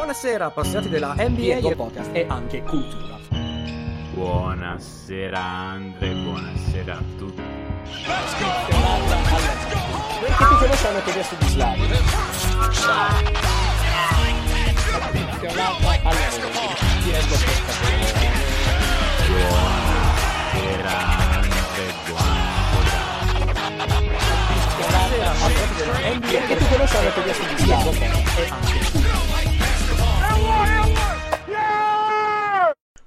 Buonasera appassionati della NBA e podcast e anche cultura. Buonasera Andre, buonasera a tutti. Perché tutti lo sanno che adesso di Slavi. Buonasera Andre, buonasera. Perché tutti lo sanno che adesso di Slavi.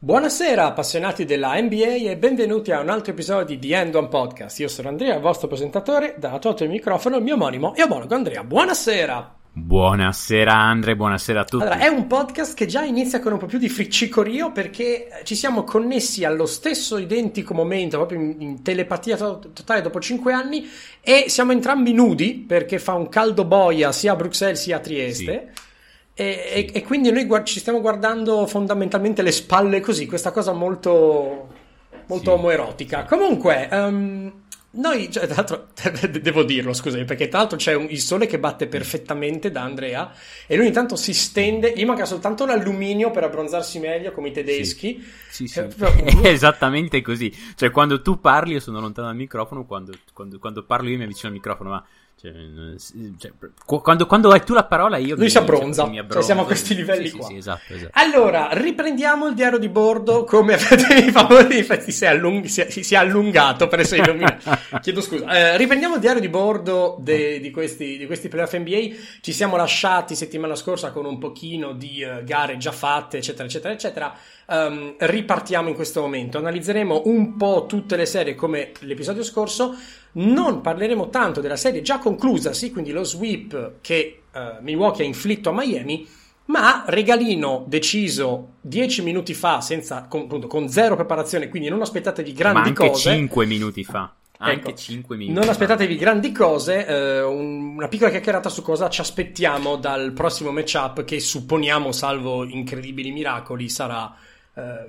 Buonasera appassionati della NBA e benvenuti a un altro episodio di The End One Podcast. Io sono Andrea, il vostro presentatore, da tolto il microfono il mio omonimo e omologo Andrea. Buonasera! Buonasera Andre, buonasera a tutti. Allora, è un podcast che già inizia con un po' più di friccicorio perché ci siamo connessi allo stesso identico momento, proprio in, in telepatia to- totale dopo cinque anni e siamo entrambi nudi perché fa un caldo boia sia a Bruxelles sia a Trieste. Sì. E, sì. e, e, quindi noi guard- ci stiamo guardando fondamentalmente le spalle così, questa cosa molto, molto sì. omoerotica. Comunque, um, noi, cioè, tra l'altro, devo dirlo, scusami, perché tra l'altro c'è un, il sole che batte perfettamente da Andrea e lui intanto si stende, gli manca soltanto l'alluminio per abbronzarsi meglio come i tedeschi. Sì, sì, sì. è esattamente così. Cioè, quando tu parli io sono lontano dal microfono, quando, quando, quando parlo io mi avvicino al microfono, ma cioè, cioè, quando, quando, hai tu la parola io lui mi, si abbronza cioè, cioè, siamo a questi livelli sì, qua. sì, sì, esatto, esatto. allora riprendiamo il diario di bordo come avete i favori infatti si è, allung- si, è, si è, allungato per essere illuminato chiedo scusa. Eh, riprendiamo il diario di bordo de, di, questi, di questi playoff NBA ci siamo lasciati settimana scorsa con un pochino di uh, gare già fatte eccetera eccetera eccetera. Um, ripartiamo in questo momento. Analizzeremo un po' tutte le serie come l'episodio scorso non parleremo tanto della serie già conclusa, sì, quindi lo sweep che uh, Milwaukee ha inflitto a Miami, ma regalino deciso 10 minuti fa, senza, con, appunto, con zero preparazione, quindi non aspettatevi grandi ma anche cose. 5 minuti fa. Anche ecco, 5 minuti. Non aspettatevi grandi cose, eh, un, una piccola chiacchierata su cosa ci aspettiamo dal prossimo matchup che supponiamo, salvo incredibili miracoli, sarà eh,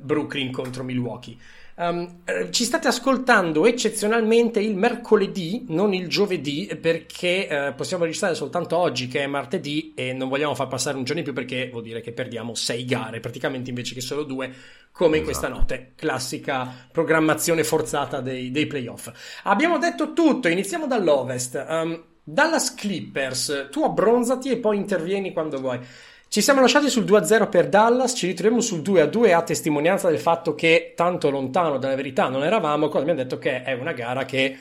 Brooklyn contro Milwaukee. Um, ci state ascoltando eccezionalmente il mercoledì, non il giovedì, perché uh, possiamo registrare soltanto oggi che è martedì e non vogliamo far passare un giorno in più perché vuol dire che perdiamo sei gare, praticamente invece che solo due, come in questa esatto. notte. Classica programmazione forzata dei, dei playoff. Abbiamo detto tutto, iniziamo dall'Ovest. Um, Dallas Clippers, tu abbronzati e poi intervieni quando vuoi. Ci siamo lasciati sul 2-0 per Dallas, ci ritroviamo sul 2-2 a testimonianza del fatto che tanto lontano dalla verità non eravamo, cosa abbiamo detto che è una gara che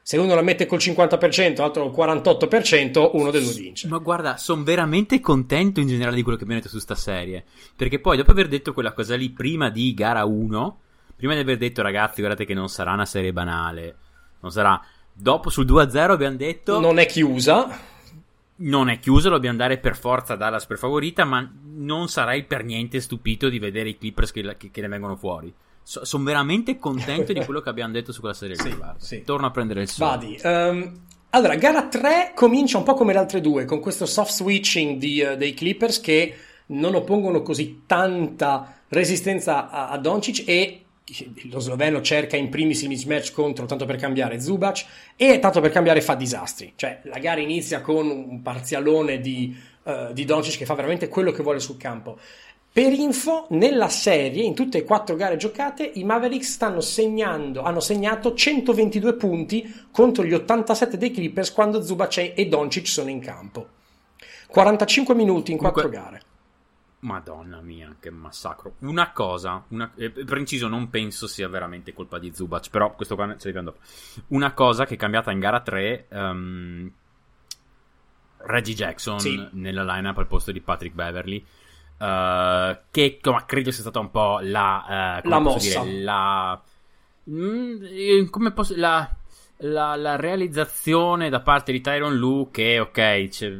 se uno la mette col 50%, l'altro col 48%, uno dei due vince. Ma guarda, sono veramente contento in generale di quello che abbiamo detto su sta serie, perché poi dopo aver detto quella cosa lì prima di gara 1, prima di aver detto ragazzi guardate che non sarà una serie banale, non sarà... Dopo sul 2-0 abbiamo detto... Non è chiusa non è chiuso, dobbiamo andare per forza Dallas per favorita, ma non sarai per niente stupito di vedere i Clippers che, che, che ne vengono fuori. So, sono veramente contento di quello che abbiamo detto su quella serie. Sì, sì. Torno a prendere il sole. Vadi. Um, allora, gara 3 comincia un po' come le altre due, con questo soft switching di, uh, dei Clippers che non oppongono così tanta resistenza a, a Doncic e lo sloveno cerca in primis il mismatch contro, tanto per cambiare, Zubac e tanto per cambiare fa disastri. Cioè la gara inizia con un parzialone di, uh, di Doncic che fa veramente quello che vuole sul campo. Per info, nella serie, in tutte e quattro gare giocate, i Mavericks stanno segnando, hanno segnato 122 punti contro gli 87 dei Clippers quando Zubac e Doncic sono in campo. 45 minuti in quattro gare. Madonna mia, che massacro. Una cosa, una, eh, per inciso non penso sia veramente colpa di Zubac, però questo qua ce l'abbiamo dopo. Una cosa che è cambiata in gara 3, um, ehm, Reggie Jackson sì. nella lineup al posto di Patrick Beverly, uh, che ma, credo sia stata un po' la... Uh, la mossa. Dire, la... Mm, come posso... La, la, la, realizzazione da parte di Tyron Lu che ok c'è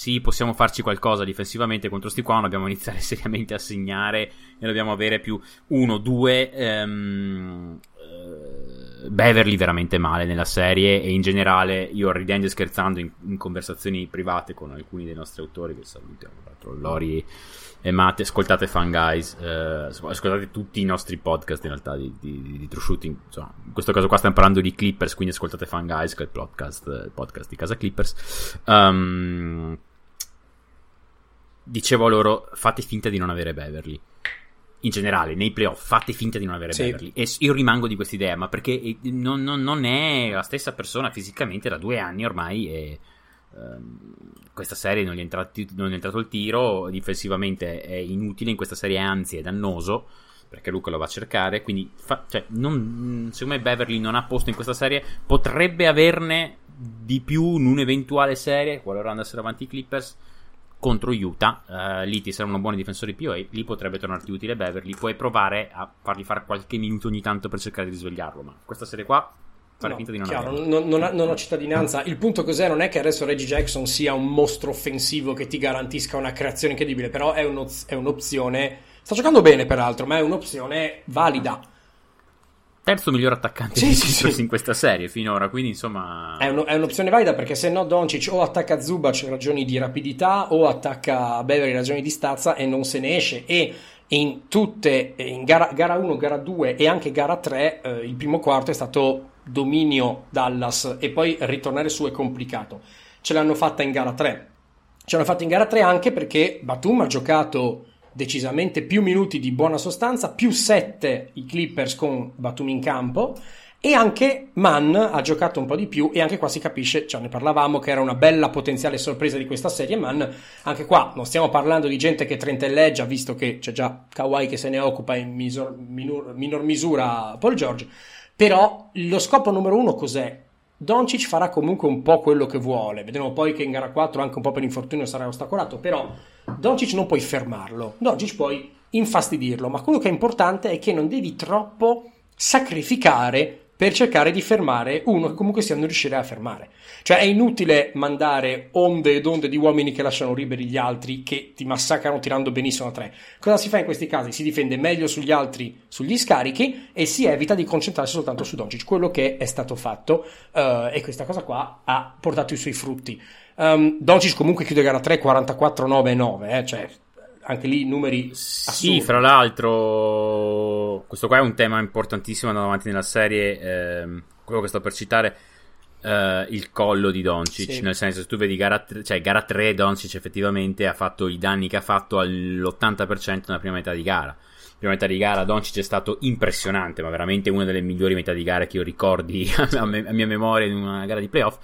sì, possiamo farci qualcosa difensivamente contro sti qua, non dobbiamo iniziare seriamente a segnare e dobbiamo avere più uno, due um, uh, Beverly veramente male nella serie e in generale io ridendo e scherzando in, in, conversazioni private con alcuni dei nostri autori che salutiamo, tra l'altro Lori e Matte, ascoltate Fan Guys, uh, ascoltate tutti i nostri podcast in realtà di, di, di True Shooting, insomma, in questo caso qua stiamo parlando di Clippers, quindi ascoltate Fan Guys che è il podcast, il podcast di Casa Clippers. Um, dicevo a loro fate finta di non avere Beverly in generale nei playoff fate finta di non avere Sì. Beverly e io rimango di questa idea ma perché eh, non, non- non è la stessa persona fisicamente da due anni ormai e ehm, questa serie non gli, è entrati- non è entrato il tiro difensivamente è inutile in questa serie anzi è dannoso perché Luca lo va a cercare quindi fa- cioè, non- secondo me Beverly non ha posto in questa serie potrebbe averne di più in un'eventuale serie qualora andassero avanti i Clippers contro Utah. Eh, lì ti saranno buoni difensori POA. Lì potrebbe tornarti utile Beverly. Puoi provare a fargli fare qualche minuto ogni tanto per cercare di risvegliarlo. Ma questa serie qua, fare No, finta di non chiaro, non, non ha, non ha cittadinanza. Il punto cos'è? Non è che adesso Reggie Jackson sia un mostro offensivo che ti garantisca una creazione incredibile, però è, un'oz- è un'opzione. Sta giocando bene, peraltro, ma è un'opzione valida. Terzo miglior attaccante Sì, dei sì, Clippers sì. in questa serie finora. Quindi, insomma, È, uno- è un'opzione valida perché se no Doncic o attacca Zubac ragioni di rapidità o attacca Beverly ragioni di stazza e non se ne esce. E in tutte, in gara, gara 1, gara 2 e anche gara 3, eh, il primo quarto è stato dominio Dallas e poi ritornare su è complicato. Ce l'hanno fatta in gara 3. Ce l'hanno fatta in gara 3 anche perché Batum ha giocato decisamente più minuti di buona sostanza, più 7 i Clippers con Batum in campo e anche Mann ha giocato un po' di più e anche qua si capisce, cioè ne parlavamo che era una bella potenziale sorpresa di questa serie Mann, anche qua non stiamo parlando di gente che trentelleggia visto che c'è già Kawhi che se ne occupa in misor- minor, minor misura Paul George, però lo scopo numero uno cos'è? Doncic farà comunque un po' quello che vuole, vedremo poi che in gara 4 anche un po' per infortunio sarà ostacolato, però Doncic non puoi fermarlo, Doncic puoi infastidirlo, ma quello che è importante è che non devi troppo sacrificare per cercare di fermare uno che comunque sia non riuscirà a fermare. Cioè è inutile mandare onde ed onde di uomini che lasciano liberi gli altri che ti massacrano tirando benissimo a tre. Cosa si fa in questi casi? Si difende meglio sugli altri, sugli scarichi e si evita di concentrarsi soltanto su Doncic, quello che è stato fatto eh, e questa cosa qua ha portato i suoi frutti. Um, Doncic comunque chiude gara 3 44-9-9, eh, cioè anche lì numeri Sì, assurdi. fra l'altro, questo qua è un tema importantissimo andando avanti nella serie. ehm, quello che sto per citare, eh, il collo di Doncic. Sì. Nel senso, se tu vedi gara 3, cioè gara 3, Doncic effettivamente ha fatto i danni che ha fatto all'80% nella prima metà di gara. Prima metà di gara Doncic è stato impressionante, ma veramente una delle migliori metà di gara che io ricordi a, me- a mia memoria in una gara di playoff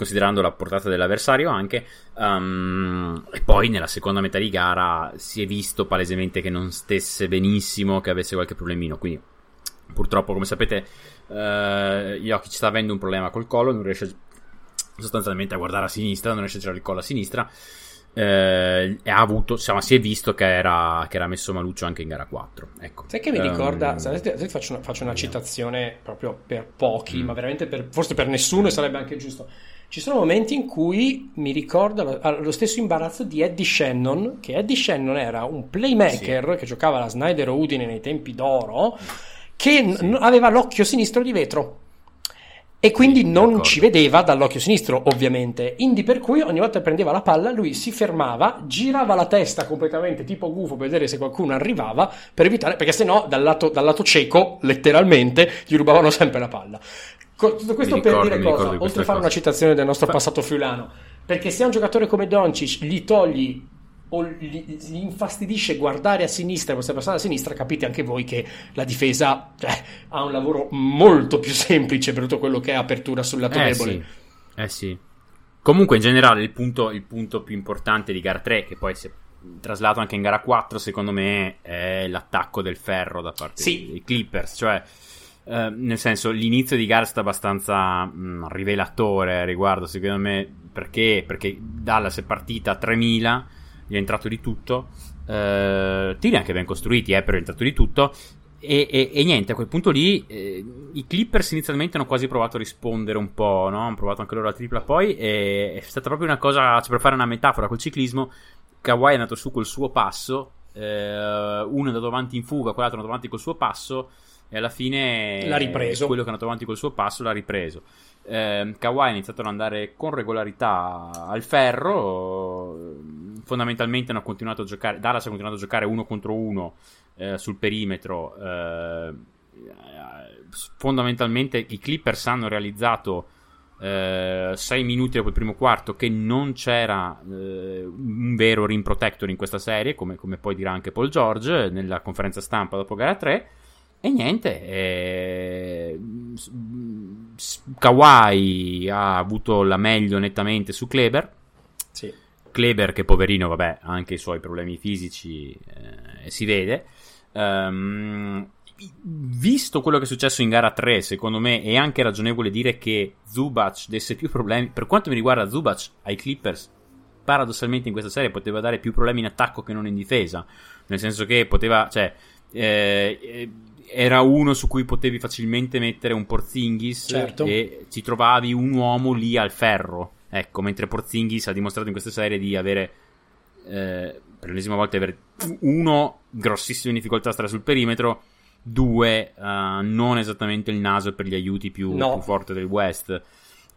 considerando la portata dell'avversario anche. Um, e poi nella seconda metà di gara si è visto palesemente che non stesse benissimo, che avesse qualche problemino. Quindi, purtroppo, come sapete, uh, Jokic sta avendo un problema col collo, non riesce sostanzialmente a guardare a sinistra, non riesce a girare il collo a sinistra. eh, e ha avuto, insomma, si è visto che era, che era messo maluccio anche in gara 4. Ecco. Sai che mi ricorda, sai, ti faccio una, faccio una citazione proprio per pochi, Mm. ma veramente per, forse per nessuno e sarebbe anche giusto. Ci sono momenti in cui mi ricorda lo, ah, lo stesso imbarazzo di Eddie Shannon, che Eddie Shannon era un playmaker che giocava alla Snyder Udine nei tempi d'oro, che Sì. n- aveva l'occhio sinistro di vetro. E quindi non d'accordo. ci vedeva dall'occhio sinistro, ovviamente. Indi per cui ogni volta che prendeva la palla, lui si fermava, girava la testa completamente tipo gufo per vedere se qualcuno arrivava, per evitare, perché sennò dal lato, dal lato cieco, letteralmente, gli rubavano sempre la palla. Tutto questo Mi per ricordo, dire cosa? Oltre a fare cosa. una citazione del nostro Fa- passato friulano. Perché se a un giocatore come Doncic gli togli o gli, gli infastidisce guardare a sinistra e questa persona a sinistra, capite anche voi che la difesa cioè, ha un lavoro molto più semplice per tutto quello che è apertura sul lato Eh debole. sì, eh sì. Comunque, in generale, il punto, il punto più importante di gara 3, che poi si è traslato anche in gara 4, secondo me, è l'attacco del ferro da parte Sì. dei Clippers. Cioè, eh, nel senso, l'inizio di gara è stato abbastanza mh, rivelatore a riguardo, secondo me, perché? Perché Dallas è partita a 3000, gli è entrato di tutto. Eh, tiri anche ben costruiti, eh, però è entrato di tutto. E, e- e niente, a quel punto lì eh, i Clippers inizialmente hanno quasi provato a rispondere un po', no? Hanno provato anche loro la tripla poi e è stata proprio una cosa, cioè per fare una metafora col ciclismo, Kawhi è andato su col suo passo, eh, uno è andato avanti in fuga, quell'altro è andato avanti col suo passo e alla fine L'ha ripreso. quello che è andato avanti col suo passo l'ha ripreso. Eh, Kawhi ha iniziato ad andare con regolarità al ferro, fondamentalmente hanno continuato a giocare, Dallas ha continuato a giocare uno contro uno eh, sul perimetro. eh, fondamentalmente i Clippers hanno realizzato eh, 6 minuti dopo il primo quarto che non c'era eh, un vero rim protector in questa serie, come, come, poi dirà anche Paul George nella conferenza stampa dopo gara 3. E niente, eh, Kawhi ha avuto la meglio nettamente su Kleber. Sì. Kleber, che poverino, vabbè, ha anche i suoi problemi fisici, eh, si vede. Um, visto quello che è successo in gara 3, secondo me è anche ragionevole dire che Zubac desse più problemi. Per quanto mi riguarda, Zubac ai Clippers, paradossalmente in questa serie, poteva dare più problemi in attacco che non in difesa. Nel senso che poteva, cioè, eh, era uno su cui potevi facilmente mettere un Porzingis certo. e ci trovavi un uomo lì al ferro. Ecco, mentre Porzingis ha dimostrato in questa serie di avere. Eh, per l'ennesima volta avere uno grossissime difficoltà a stare sul perimetro due uh, non esattamente il naso per gli aiuti più, no. più forte del West.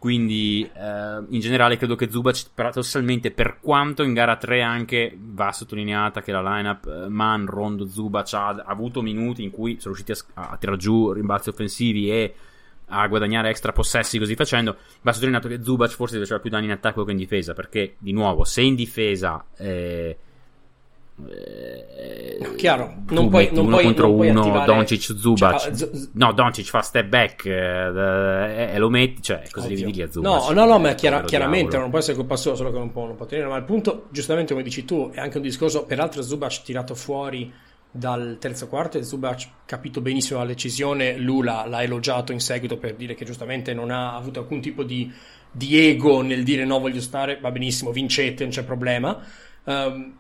Quindi uh, in generale credo che Zubac paradossalmente per quanto in gara 3 anche va sottolineata che la lineup uh, Man, Rondo, Zubac ha, ha, avuto minuti in cui sono riusciti a, a tirare giù rimbalzi offensivi e a guadagnare extra possessi così facendo va sottolineato che Zubac forse faceva più danni in attacco che in difesa perché di nuovo se in difesa eh, eh, chiaro, non puoi, non uno puoi, contro non puoi uno, attivare... Doncic Zubac. Cioè, z- no, Doncic fa step back eh, e lo metti, cioè, cosa Ovvio. devi dirgli a Zubac? No, no, no, ma chiara- Povero chiaramente diavolo. non può essere colpa sua, solo che non può, non può tenere. Ma il punto, giustamente come dici tu, è anche un discorso, peraltro Zubac tirato fuori dal terzo quarto e Zubac capito benissimo la decisione, Lula l'ha elogiato in seguito per dire che giustamente non ha avuto alcun tipo di, di ego nel dire no voglio stare, va benissimo, vincete, non c'è problema. Um,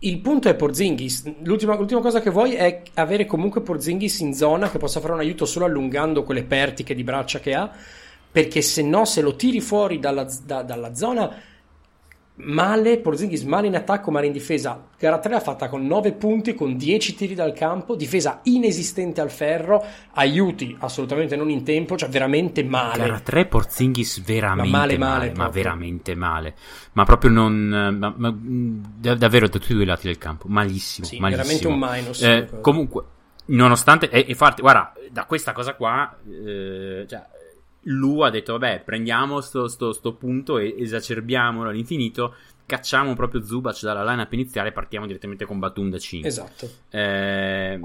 il punto è Porzingis. L'ultima, l'ultima, cosa che vuoi è avere comunque Porzingis in zona che possa fare un aiuto solo allungando quelle pertiche di braccia che ha. Perché se no, se lo tiri fuori dalla, da, dalla zona, male. Porzingis male in attacco, male in difesa. Gara 3 l'ha fatta con 9 punti, con 10 tiri dal campo, difesa inesistente al ferro, aiuti assolutamente non in tempo, cioè veramente male. Gara 3 Porzingis veramente Ma male, male, male, ma veramente male. Ma proprio non... Ma, ma- da- davvero da tutti e due i lati del campo. Malissimo, Sì, malissimo. veramente un minus. Eh, comunque, nonostante... E, infatti, guarda, da questa cosa qua... eh, cioè, Lu ha detto, vabbè, prendiamo sto, sto- sto punto e esacerbiamolo all'infinito, cacciamo proprio Zubac dalla lineup iniziale e partiamo direttamente con Batum da 5. Esatto. Eh,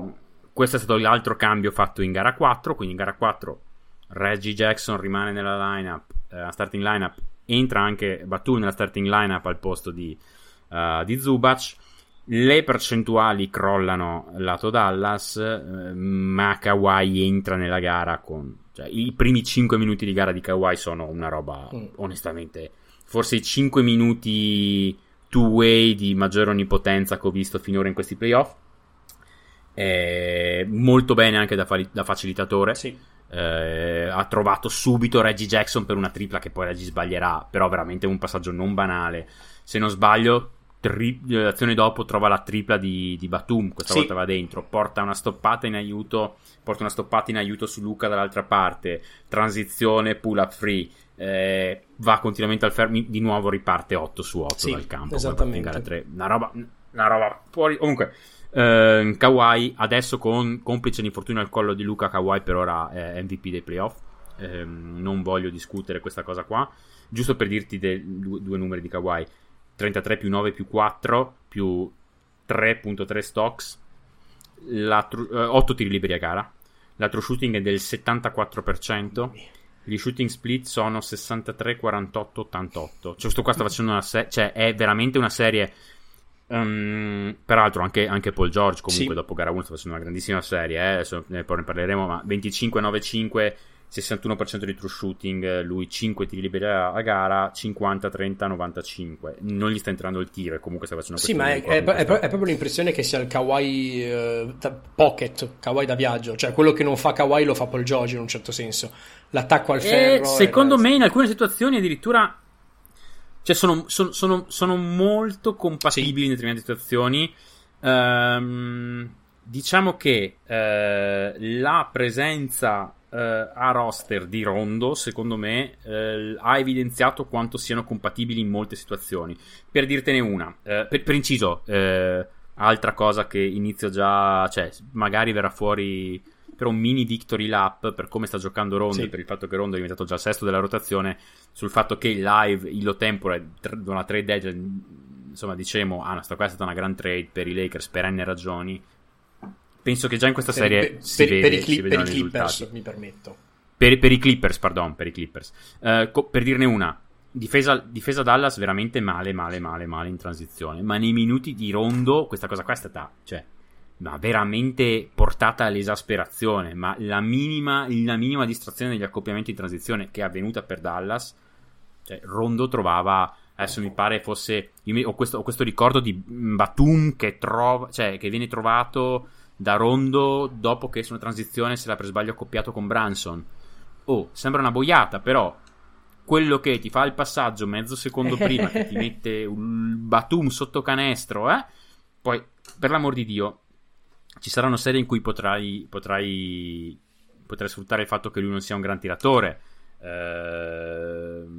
questo è stato l'altro cambio fatto in gara 4. Quindi in gara 4 Reggie Jackson rimane nella lineup, eh, starting lineup. Entra anche Batum nella starting lineup al posto di, eh, di Zubac. Le percentuali crollano lato Dallas, eh, ma Kawhi entra nella gara con. Cioè, i primi 5 minuti di gara di Kawhi sono una roba, Mm. onestamente. Forse i 5 minuti two-way di maggiore onnipotenza che ho visto finora in questi playoff. Eh, molto bene anche da, fali- da facilitatore. Sì. Eh, ha trovato subito Reggie Jackson per una tripla che poi Reggie sbaglierà, però veramente un passaggio non banale. Se non sbaglio, tri- l'azione dopo trova la tripla di, di Batum, questa Sì. volta va dentro, porta una stoppata in aiuto, porta una stoppata in aiuto su Luca dall'altra parte, transizione, pull up free. eh, va continuamente al fermo, di nuovo riparte 8 su 8 Sì, dal campo. esattamente. in gara 3. Una roba, una roba fuori. Comunque, eh, Kawhi adesso con complice l'infortunio al collo di Luca Kawhi per ora è MVP dei playoff Ehm, non voglio discutere questa cosa qua giusto per dirti due, due numeri di Kawhi 33 più 9 più 4 più 3.3 stocks. Tru- eh, 8 tiri liberi a gara. La true shooting è del 74% gli shooting split sono 63 48 88 cioè questo qua sta facendo una serie cioè è veramente una serie Ehm, peraltro anche, anche Paul George comunque Sì. dopo gara 1 sta facendo una grandissima serie eh, adesso ne parleremo ma 25-9-5 61% di true shooting eh, lui 5 tiri liberi a, a gara 50-30-95 non gli sta entrando il tiro comunque sta facendo Sì, ma è, è- è- proprio l'impressione che sia il Kawaii eh, pocket, Kawaii da viaggio, cioè quello che non fa Kawaii lo fa Paul George in un certo senso. L'attacco al E ferro. secondo me in alcune situazioni addirittura cioè sono, sono- sono- sono molto compatibili in determinate situazioni. Ehm, diciamo che eh, la presenza eh, a roster di Rondo secondo me eh, ha evidenziato quanto siano compatibili in molte situazioni per dirtene una eh, per, per inciso eh, altra cosa che inizio già cioè magari verrà fuori però un mini victory lap per come sta giocando Rondo Sì. per il fatto che Rondo è diventato già il sesto della rotazione, sul fatto che il live, il low tempore, una trade deadline, insomma diciamo, ah, no, sta qua è stata una gran trade per i Lakers per n ragioni. Penso che già in questa serie per- si per- vede, per i, si clip- per i Clippers, risultati. mi permetto. Per, per i Clippers, pardon, per i Clippers. Eh, co- per dirne una, difesa, difesa Dallas veramente male, male, male, male in transizione. Ma nei minuti di rondo, questa cosa qua è stata, cioè, ma veramente portata all'esasperazione. Ma la minima, la minima distrazione degli accoppiamenti in transizione che è avvenuta per Dallas, cioè, Rondo trovava. Adesso mi pare fosse. Ho, questo, ho questo ricordo di Batum che, trova, cioè, che viene trovato da Rondo dopo che su una transizione si era per sbaglio accoppiato con Branson. Oh, sembra una boiata, però quello che ti fa il passaggio mezzo secondo prima, che ti mette un Batum sotto canestro, eh? Poi, per l'amor di Dio, ci saranno serie in cui potrai, potrai, potrai sfruttare il fatto che lui non sia un gran tiratore. Ehm,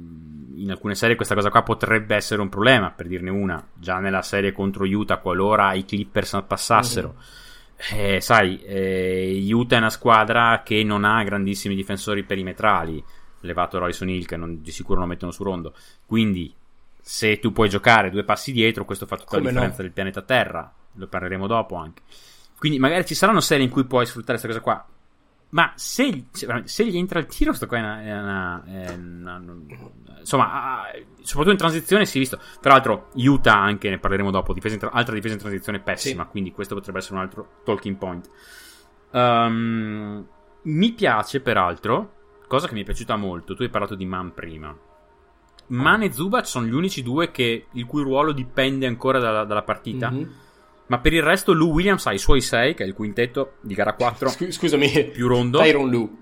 in alcune serie questa cosa qua potrebbe essere un problema, per dirne una. Già nella serie contro Utah, qualora i Clippers passassero. Eh, sai, eh, Utah è una squadra che non ha grandissimi difensori perimetrali, levato Royce O'Neal che non- di sicuro non mettono su rondo. Quindi, se tu puoi giocare due passi dietro, questo fa tutta Come la differenza no? del pianeta Terra. Lo parleremo dopo anche. Quindi, magari ci saranno serie in cui puoi sfruttare questa cosa qua. Ma se, se, gli entra il tiro, sto qua è una. è una- è una- insomma, soprattutto in transizione si è visto. Tra l'altro, Utah anche ne parleremo dopo. Difesa in tra- altra difesa in transizione pessima. Sì. Quindi, questo potrebbe essere un altro talking point. Ehm, mi piace, peraltro, cosa che mi è piaciuta molto. Tu hai parlato di Man prima. Man e Zubac sono gli unici due che, il cui ruolo dipende ancora dalla, dalla partita. Mhm. Ma per il resto, Lou Williams ha i suoi 6, che è il quintetto di gara 4 Scu- scusami, più rondo. Tyron Lu.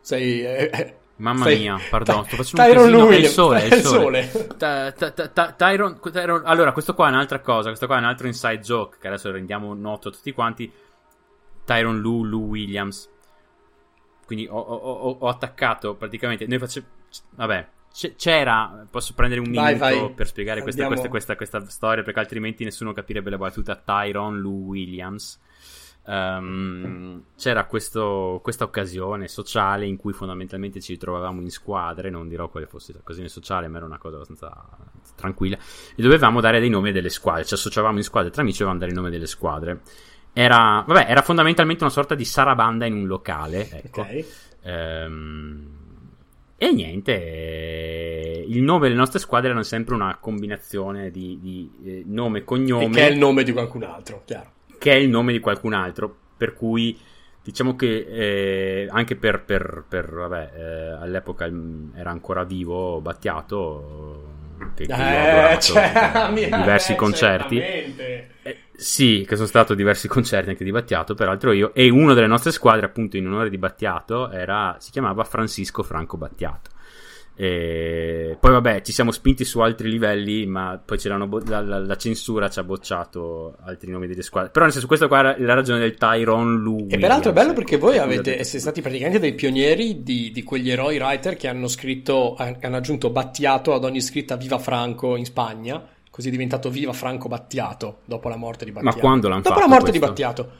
Sei. eh, eh, Mamma stai- mia, pardon, sto facendo un Tyron casino. Lu È il sole, è il sole. Ta- ta- ta- Tyron, Tyron- allora, questo qua è un'altra cosa. Questo qua è un altro inside joke che adesso rendiamo noto a tutti quanti. Tyron Lu, Lou Williams. Quindi ho, ho- ho- ho attaccato praticamente. Noi facciamo. Vabbè, c'era. Posso prendere un Vai, minuto vai. per spiegare questa, questa, questa, questa storia perché altrimenti nessuno capirebbe la battuta. Tyron Lou Williams. Ehm, c'era questo- questa occasione sociale in cui fondamentalmente ci ritrovavamo in squadre, non dirò quale fosse l'occasione sociale, ma era una cosa abbastanza tranquilla, e dovevamo dare dei nomi delle squadre, ci associavamo in squadre tra amici dovevamo dare i nomi delle squadre. Era, vabbè, era fondamentalmente una sorta di sarabanda in un locale, ecco. Ok. Ehm, e niente, eh, il nome delle nostre squadre erano sempre una combinazione di, di, eh, nome e cognome E che è il nome di qualcun altro, chiaro. che è il nome di qualcun altro. Per cui diciamo che eh, anche per, per- per, vabbè, eh, all'epoca mm, era ancora vivo Battiato, che, che adorato, cioè, diversi eh, concerti. certamente. Eh, sì, che sono stato diversi concerti anche di Battiato, peraltro io. E una delle nostre squadre, appunto, in onore di Battiato, era, si chiamava Francisco Franco Battiato. E poi, vabbè, ci siamo spinti su altri livelli, ma poi bo- la, la- la censura ci ha bocciato altri nomi delle squadre. Però, nel senso, questa qua era la ragione del Tyron Lu. E peraltro è bello perché voi avete, siete stati praticamente dei pionieri di, di quegli eroi writer che hanno scritto, hanno aggiunto Battiato ad ogni scritta Viva Franco in Spagna, così è diventato Viva Franco Battiato dopo la morte di Battiato. quando l'hanno Dopo fatto la morte di questo? Battiato.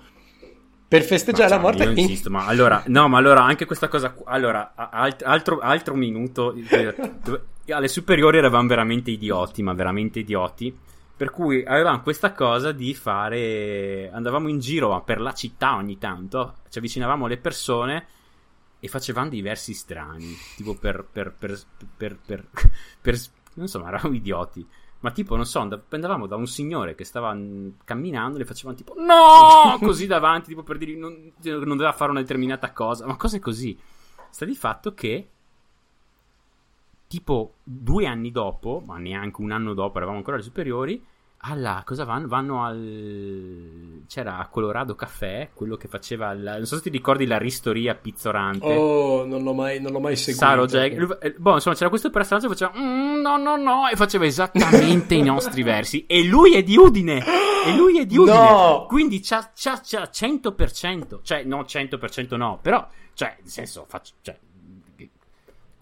Per festeggiare Ma la morte io insisto, ma allora, no, ma allora anche questa cosa, allora, alt- altro, altro minuto, eh, alle superiori eravamo veramente idioti, ma veramente idioti, per cui avevamo questa cosa di fare, andavamo in giro per la città ogni tanto, ci avvicinavamo alle persone e facevamo dei versi strani, tipo per, per, per, per, per, per- non so, ma eravamo idioti. Ma tipo, non so, and- andavamo da un signore che stava mm, camminando, le facevamo tipo no! Così davanti, tipo per dire non, non doveva fare una determinata cosa, ma cose così. Sta di fatto che, tipo, due anni dopo, ma neanche un anno dopo, eravamo ancora alle superiori. Alla, cosa vanno? Vanno al. C'era a Colorado Caffè, quello che faceva. il- non so se ti ricordi la ristoria pizzorante. Oh, non l'ho mai, non l'ho mai seguito. Saro Jack. lui- boh, insomma, c'era questo personaggio che faceva "Mm, no, no, no, e faceva esattamente i nostri versi. E lui è di Udine. E lui è di Udine. No! Quindi c'ha, c'ha, c'ha 100%. Cioè, no, 100% no. Però, cioè, nel senso, faccio. Cioè,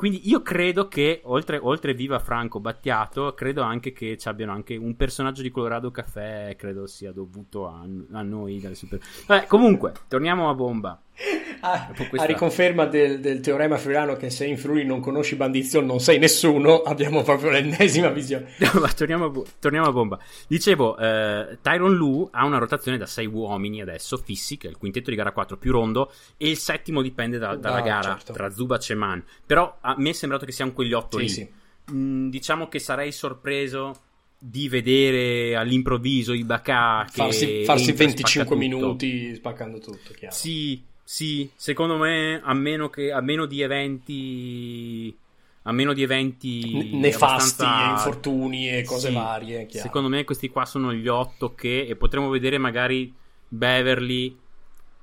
quindi io credo che, oltre, oltre Viva Franco Battiato, credo anche che ci abbiano anche un personaggio di Colorado Caffè, credo sia dovuto a, a noi dalle super... Vabbè, comunque, torniamo a bomba. a, questa- a riconferma del, del teorema friulano che se in Friuli non conosci Bandizion non sei nessuno, abbiamo proprio l'ennesima visione. No, ma torniamo, a, torniamo a bomba. Dicevo, eh, Tyron Lu ha una rotazione da 6 uomini adesso, fissi, che è il quintetto di gara 4 più rondo, e il settimo dipende da- dalla Ah, gara certo. tra Zubac e Man. Però a me è sembrato che siano quegli 8 Sì, lì. sì. Mm, diciamo che sarei sorpreso di vedere all'improvviso Ibaka che Farsi, farsi entra e 25 spacca tutto. minuti spaccando tutto, chiaro. Sì, sì, secondo me a meno, che, a meno di eventi a meno di eventi nefasti, abbastanza- infortuni e cose Sì, varie. Secondo me questi qua sono gli otto che e potremo vedere magari Beverly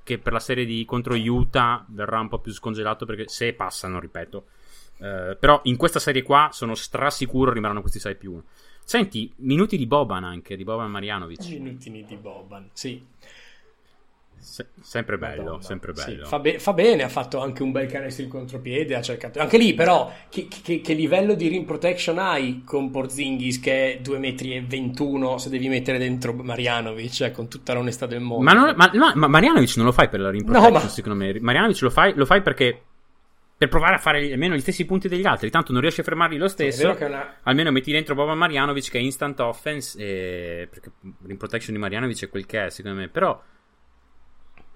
che per la serie di contro Utah verrà un po' più scongelato perché se passano, ripeto. Eh, però in questa serie qua sono strasicuro rimarranno questi 6 più 1. Senti, minuti di Boban anche, di Boban Marjanovic. Minutini di Boban, sì. Se- sempre bello, Madonna, sempre sì. bello. Fa, be- fa bene, ha fatto anche un bel canestro in contropiede, ha cercato... Anche lì però, che, che- che livello di rim protection hai con Porzingis che è 2,21 m se devi mettere dentro Marjanovic, cioè, con tutta l'onestà del mondo. Ma, non- ma- no, ma Marjanovic non lo fai per la rim No, protection, ma- secondo me. Marjanovic lo fai, lo fai perché per provare a fare almeno gli stessi punti degli altri. Tanto non riesci a fermarli lo stesso. è una... Almeno metti dentro Boban Marjanovic che è instant offense. e- Perché rim protection di Marjanovic è quel che è, secondo me. Però.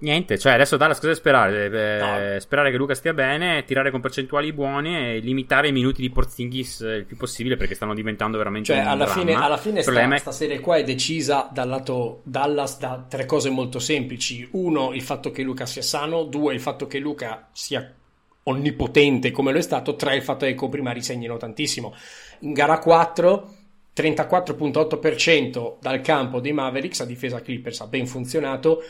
Niente, cioè adesso Dallas cosa sperare? Eh, No. Sperare che Luca stia bene, tirare con percentuali buone e limitare i minuti di Porzingis eh, il più possibile perché stanno diventando veramente Cioè, un alla dramma. fine, alla fine sta, è- sta serie qua è decisa dal lato Dallas da tre cose molto semplici. Uno, il fatto che Luca sia sano. Due, il fatto che Luca sia onnipotente come lo è stato. Tre, il fatto che i comprimari segnino tantissimo. In gara 4, 34.8% dal campo dei Mavericks, a difesa Clippers ha ben funzionato.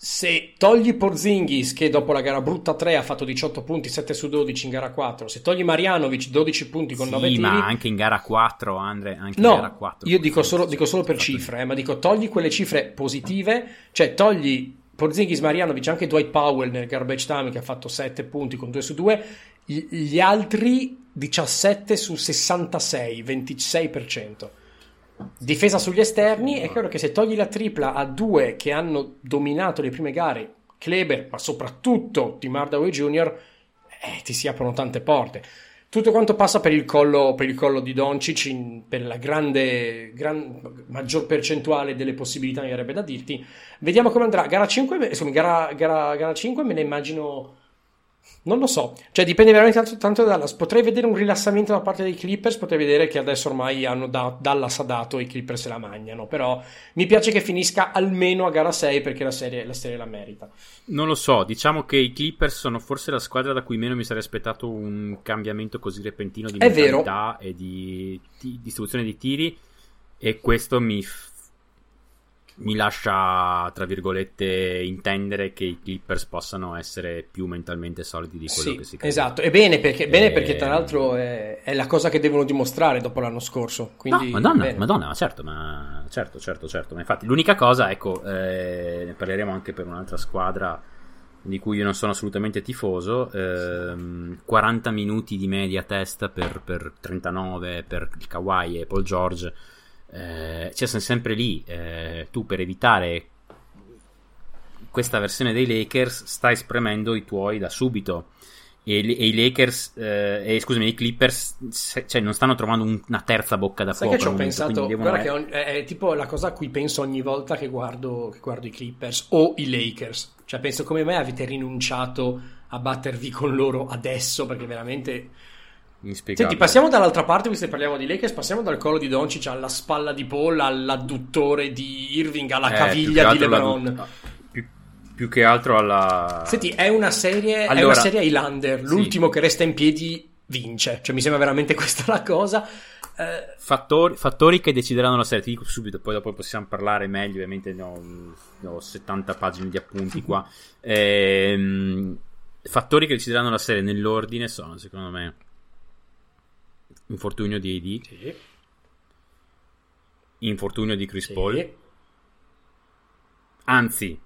Se togli Porzingis, che dopo la gara brutta 3 ha fatto 18 punti, 7 su 12 in gara 4, se togli Marianovic, 12 punti con 9 Sì, tiri, ma anche in gara 4, Andre, anche in gara No, 4. io dico solo, dico solo per cifre, eh, ma dico togli quelle cifre positive, cioè togli Porzingis, Marianovic, anche Dwight Powell nel garbage time che ha fatto 7 punti con 2 su 2, gli gli altri 17 su 66, 26%. Difesa sugli esterni, è chiaro che se togli la tripla a due che hanno dominato le prime gare, Kleber, ma soprattutto Tim Hardaway Jr., eh, ti si aprono tante porte. Tutto quanto passa per il collo, per il collo di Doncic, per la grande, gran- maggior percentuale delle possibilità, mi verrebbe da dirti. Vediamo come andrà. Gara 5, me- insomma, gara, gara- gara 5 me ne immagino. Non lo so, cioè dipende veramente tanto, tanto da Dallas. Potrei vedere un rilassamento da parte dei Clippers, potrei vedere che adesso ormai hanno da- Dallas ha dato e i Clippers se la mangiano. Però mi piace che finisca almeno a gara 6 perché la serie la, serie la merita. Non lo so, diciamo che i Clippers sono forse la squadra da cui meno mi sarei aspettato un cambiamento così repentino di mentalità e di, di distribuzione di tiri e questo mi, mi lascia, tra virgolette, intendere che i Clippers possano essere più mentalmente solidi di quello Sì, che si crede. esatto. E bene perché, bene Eh, perché tra l'altro è, è la cosa che devono dimostrare dopo l'anno scorso. Quindi, No, madonna, bene. madonna, ma certo, ma certo, certo, certo. Ma infatti, l'unica cosa, ecco, eh, ne parleremo anche per un'altra squadra di cui io non sono assolutamente tifoso. ehm, 40 minuti di media testa per, per 39 per il Kawhi e Paul George. Eh, cioè, sono sempre lì. eh, tu per evitare questa versione dei Lakers stai spremendo i tuoi da subito. E, e i Lakers, eh, e, scusami, i Clippers, se- cioè, non stanno trovando un- una terza bocca da Sai fuoco. che ci ho pensato, guarda che ogni- è, è tipo la cosa a cui penso ogni volta che guardo, che guardo i Clippers o i Lakers. Cioè penso come mai avete rinunciato a battervi con loro adesso perché veramente... Senti, passiamo dall'altra parte, visto che parliamo di Lakers, passiamo dal collo di Doncic alla spalla di Paul, all'adduttore di Irving, alla Eh, caviglia di LeBron. la- più, più che altro alla. Senti, è una serie, è Allora- una serie Highlander. Sì. L'ultimo che resta in piedi vince. Cioè, mi sembra veramente questa la cosa. Eh, Fattori, fattori che decideranno la serie, ti dico subito, poi dopo possiamo parlare meglio, ovviamente ne ho, ne ho 70 pagine di appunti qua. Ehm, fattori che decideranno la serie nell'ordine sono, secondo me, infortunio di AD, sì, infortunio di Chris sì. Paul, anzi,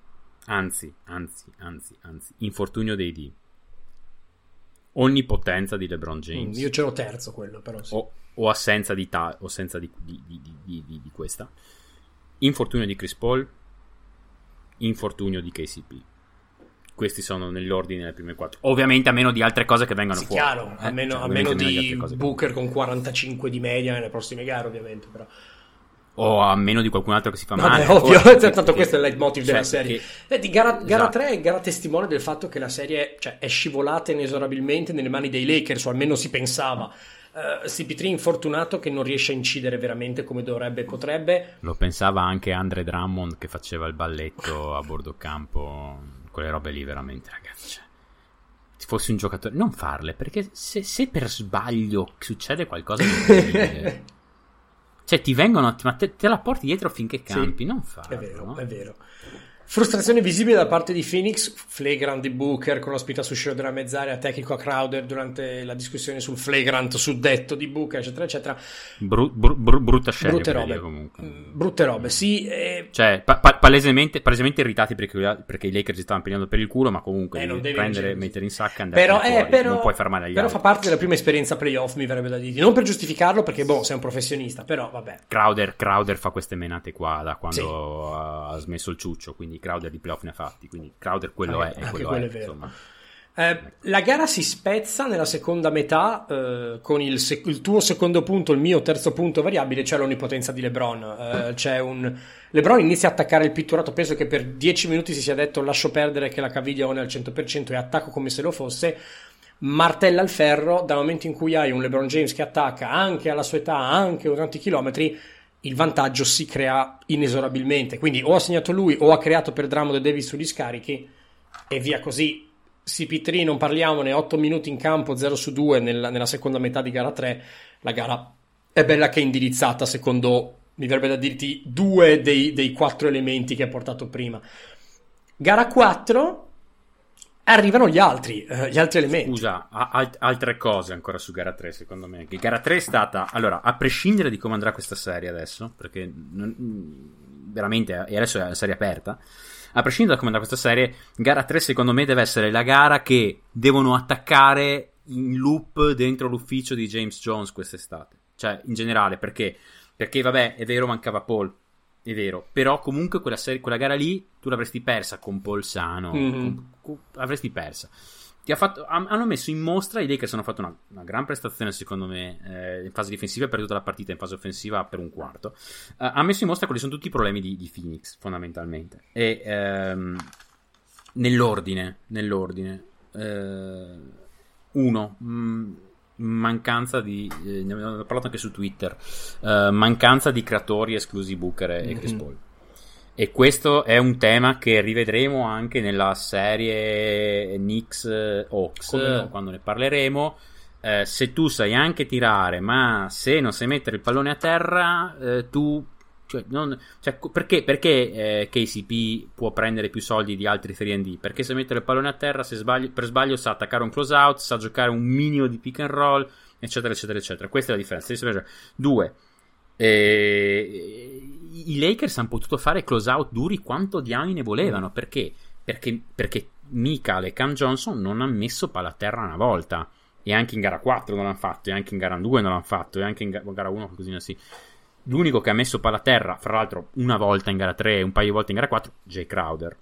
anzi, anzi, anzi, anzi, infortunio di AD, onnipotenza di LeBron James. Mm, Io ce l'ho terzo quello, però sì. o, o assenza di, ta- o assenza di, di- di- di- di- di questa. Infortunio di Chris Paul, infortunio di KCP. Questi sono nell'ordine le prime quattro. Ovviamente a meno di altre cose che vengano sì, fuori. chiaro, eh? a meno, cioè, a meno di Booker con 45 di media nelle prossime gare, ovviamente, però. O a meno di qualcun altro che si fa Vabbè, male. ovvio, Ora, tanto che, questo è il leitmotiv cioè, della serie. che- Vedi, gara, gara Esatto. 3 è gara testimone del fatto che la serie cioè, è scivolata inesorabilmente nelle mani dei Lakers, o almeno si pensava. Eh, CP3 infortunato che non riesce a incidere veramente come dovrebbe e potrebbe. Lo pensava anche Andre Drummond che faceva il balletto a bordo campo. Quelle robe lì, veramente, ragazzi. Cioè, se fossi un giocatore, non farle perché se, se per sbaglio succede qualcosa cioè ti vengono, ma te, te la porti dietro finché campi, non farlo. È vero, no? è vero. Frustrazione visibile da parte di Phoenix, flagrant di Booker con la spinta su uscire dalla mezz'area, tecnico a Crowder durante la discussione sul flagrant suddetto di Booker, eccetera, eccetera. Bru- bru- bru- brutta scelta Brutte robe. comunque. Mm, Brutte robe, sì. eh, Cioè, pa- pa- palesemente, palesemente irritati perché, perché i Lakers si stavano pigliando per il culo, ma comunque Eh, devi prendere, vincere. mettere in sacca e andare Però, fuori. eh, però, non puoi far male agli però altri. fa parte della prima esperienza playoff, mi verrebbe da dire. Non per giustificarlo, perché boh, sei un professionista, però vabbè. Crowder, Crowder fa queste menate qua da quando Sì. ha smesso il ciuccio, quindi Crowder di playoff ne ha fatti, quindi Crowder quello Anche- è, anche quello quello è, è vero. insomma. Eh, la gara si spezza nella seconda metà eh, con il, sec- il tuo secondo punto, il mio terzo punto variabile, cioè l'onnipotenza di LeBron. Eh, c'è un... LeBron inizia a attaccare il pitturato, penso che per 10 minuti si sia detto lascio perdere che la caviglia è al 100% e attacco come se lo fosse. Martella al ferro, dal momento in cui hai un LeBron James che attacca anche alla sua età, anche a tanti chilometri, il vantaggio si crea inesorabilmente. Quindi o ha segnato lui o ha creato per Drummond e Davis sugli scarichi e via così. CP3 non parliamone, 8 minuti in campo, 0 su 2 nella, nella seconda metà di gara 3. La gara è bella che è indirizzata secondo, mi verrebbe da dirti, due dei, dei quattro elementi che ha portato prima. Gara 4 arrivano gli altri, eh, gli altri elementi. Scusa, a- alt- altre cose ancora su gara 3, secondo me. Che gara 3 è stata, allora, a prescindere di come andrà questa serie adesso, perché non- veramente, e adesso è una serie aperta, a prescindere da come andrà questa serie, gara 3 secondo me deve essere la gara che devono attaccare in loop dentro l'ufficio di James Jones quest'estate. Cioè, in generale, perché? Perché, vabbè, è vero, mancava Paul. È vero, però comunque quella, serie, quella gara lì tu l'avresti persa con Polsano. Mhm. con- con- avresti persa. Ti ha fatto, han- hanno messo in mostra i Lakers hanno fatto una, una gran prestazione secondo me eh, in fase difensiva per tutta la partita in fase offensiva per un quarto Eh, ha messo in mostra quali sono tutti i problemi di, di Phoenix fondamentalmente e ehm, nell'ordine nell'ordine eh, uno mh, mancanza di eh, ne abbiamo parlato anche su Twitter eh, mancanza di creatori esclusi Booker e e Chris. Paul e questo è un tema che rivedremo anche nella serie Knicks eh, Hawks Come no. quando ne parleremo. Eh, se tu sai anche tirare, ma se non sai mettere il pallone a terra, eh, tu. Cioè, non- cioè, perché perché eh, KCP può prendere più soldi di altri 3D? Perché se mettere il pallone a terra, se sbaglio, per sbaglio sa attaccare un close out, sa giocare un minimo di pick and roll, eccetera, eccetera, eccetera. Questa è la differenza. Due, eh, i Lakers hanno potuto fare close out duri quanto diamine volevano. Perché? Perché, perché Michael e Cam Johnson non hanno messo palla a terra una volta. E anche in gara 4 non l'hanno fatto, e anche in gara 2 non l'hanno fatto, e anche in ga- gara 1 così sì. L'unico che ha messo palla a terra, fra l'altro, una volta in gara 3 e un paio di volte in gara 4, Jay Crowder.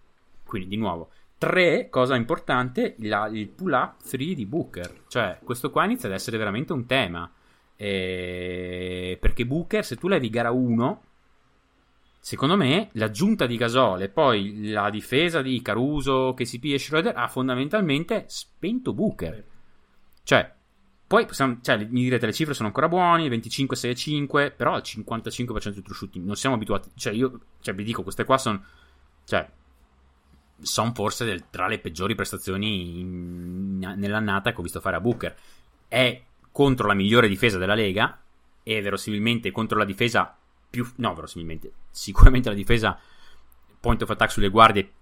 Quindi, di nuovo, 3, cosa importante, la- il pull-up 3 di Booker. Cioè, questo qua inizia ad essere veramente un tema. Eh, perché Booker, se tu levi gara 1, secondo me l'aggiunta di Gasol e poi la difesa di Caruso, KCP e Schroeder ha fondamentalmente spento Booker. Cioè, poi possiamo- cioè, mi direte le cifre sono ancora buone, 25, 6 e 5, però al 55% di true shooting non siamo abituati. Cioè, io cioè, vi dico, queste qua sono. Cioè, sono forse del- tra le peggiori prestazioni in- nell'annata che ho visto fare a Booker. È contro la migliore difesa della Lega e verosimilmente contro la difesa più... No, verosimilmente, sicuramente la difesa point of attack sulle guardie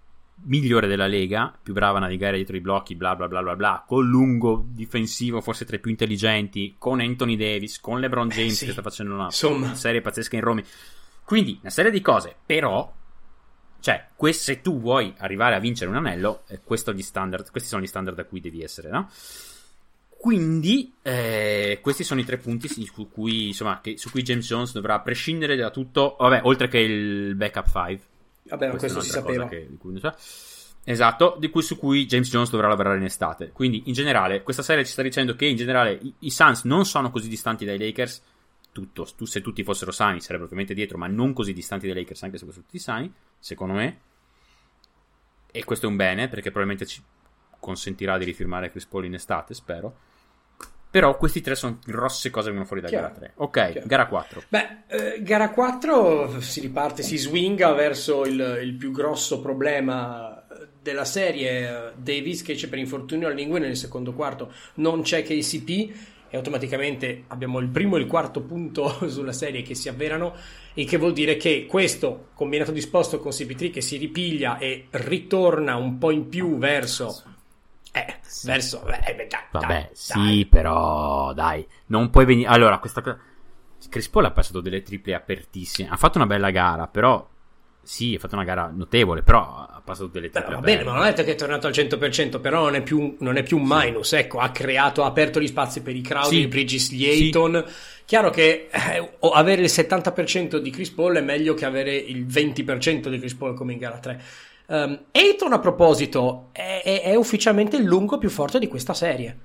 migliore della Lega, più brava a navigare dietro i blocchi, bla bla bla bla bla, con lungo difensivo, forse tra i più intelligenti, con Anthony Davis, con LeBron James Eh, sì. che sta facendo una Insomma. serie pazzesca in Roma. Quindi, una serie di cose, però cioè, se tu vuoi arrivare a vincere un anello, eh, questo è gli standard, questi sono gli standard a cui devi essere, no? Quindi, eh, questi sono i tre punti su cui, insomma, che- su cui James Jones dovrà prescindere da tutto, vabbè, oltre che il backup 5. Vabbè, questo si sapeva. che- di cui. Esatto, di cui, su cui James Jones dovrà lavorare in estate. Quindi, in generale, questa serie ci sta dicendo che in generale i, i Suns non sono così distanti dai Lakers. Tutto, tu, se tutti fossero sani, sarebbero ovviamente dietro, ma non così distanti dai Lakers, anche se fossero tutti sani, secondo me. E questo è un bene, perché probabilmente ci consentirà di rifirmare Chris Paul in estate, spero. Però questi tre sono grosse cose che vengono fuori da Chiaro. gara 3. Ok, Chiaro. gara 4. Beh, eh, gara 4 si riparte, si swinga verso il, il più grosso problema della serie. Davis che c'è per infortunio al lingue nel secondo quarto. Non c'è KCP e automaticamente abbiamo il primo e il quarto punto sulla serie che si avverano. Il che vuol dire che questo combinato disposto con CP3 che si ripiglia e ritorna un po' in più verso. Eh, verso. eh, beh, dai, Vabbè, dai, sì, dai. però dai, non puoi venire. Allora, questa cosa. Chris Paul ha passato delle triple apertissime. Ha fatto una bella gara, però. Sì, ha fatto una gara notevole, però ha passato delle triple va bene, ma non è detto che è tornato al 100%, però non è più, non è più un minus, ecco, ha creato, ha aperto gli spazi per i Crowder, Sì. Bridges, gli Ayton. Chiaro che eh, avere il 70% di Chris Paul è meglio che avere il 20% di Chris Paul come in gara 3. Um, Ayton, a proposito, è, è- è ufficialmente il lungo più forte di questa serie.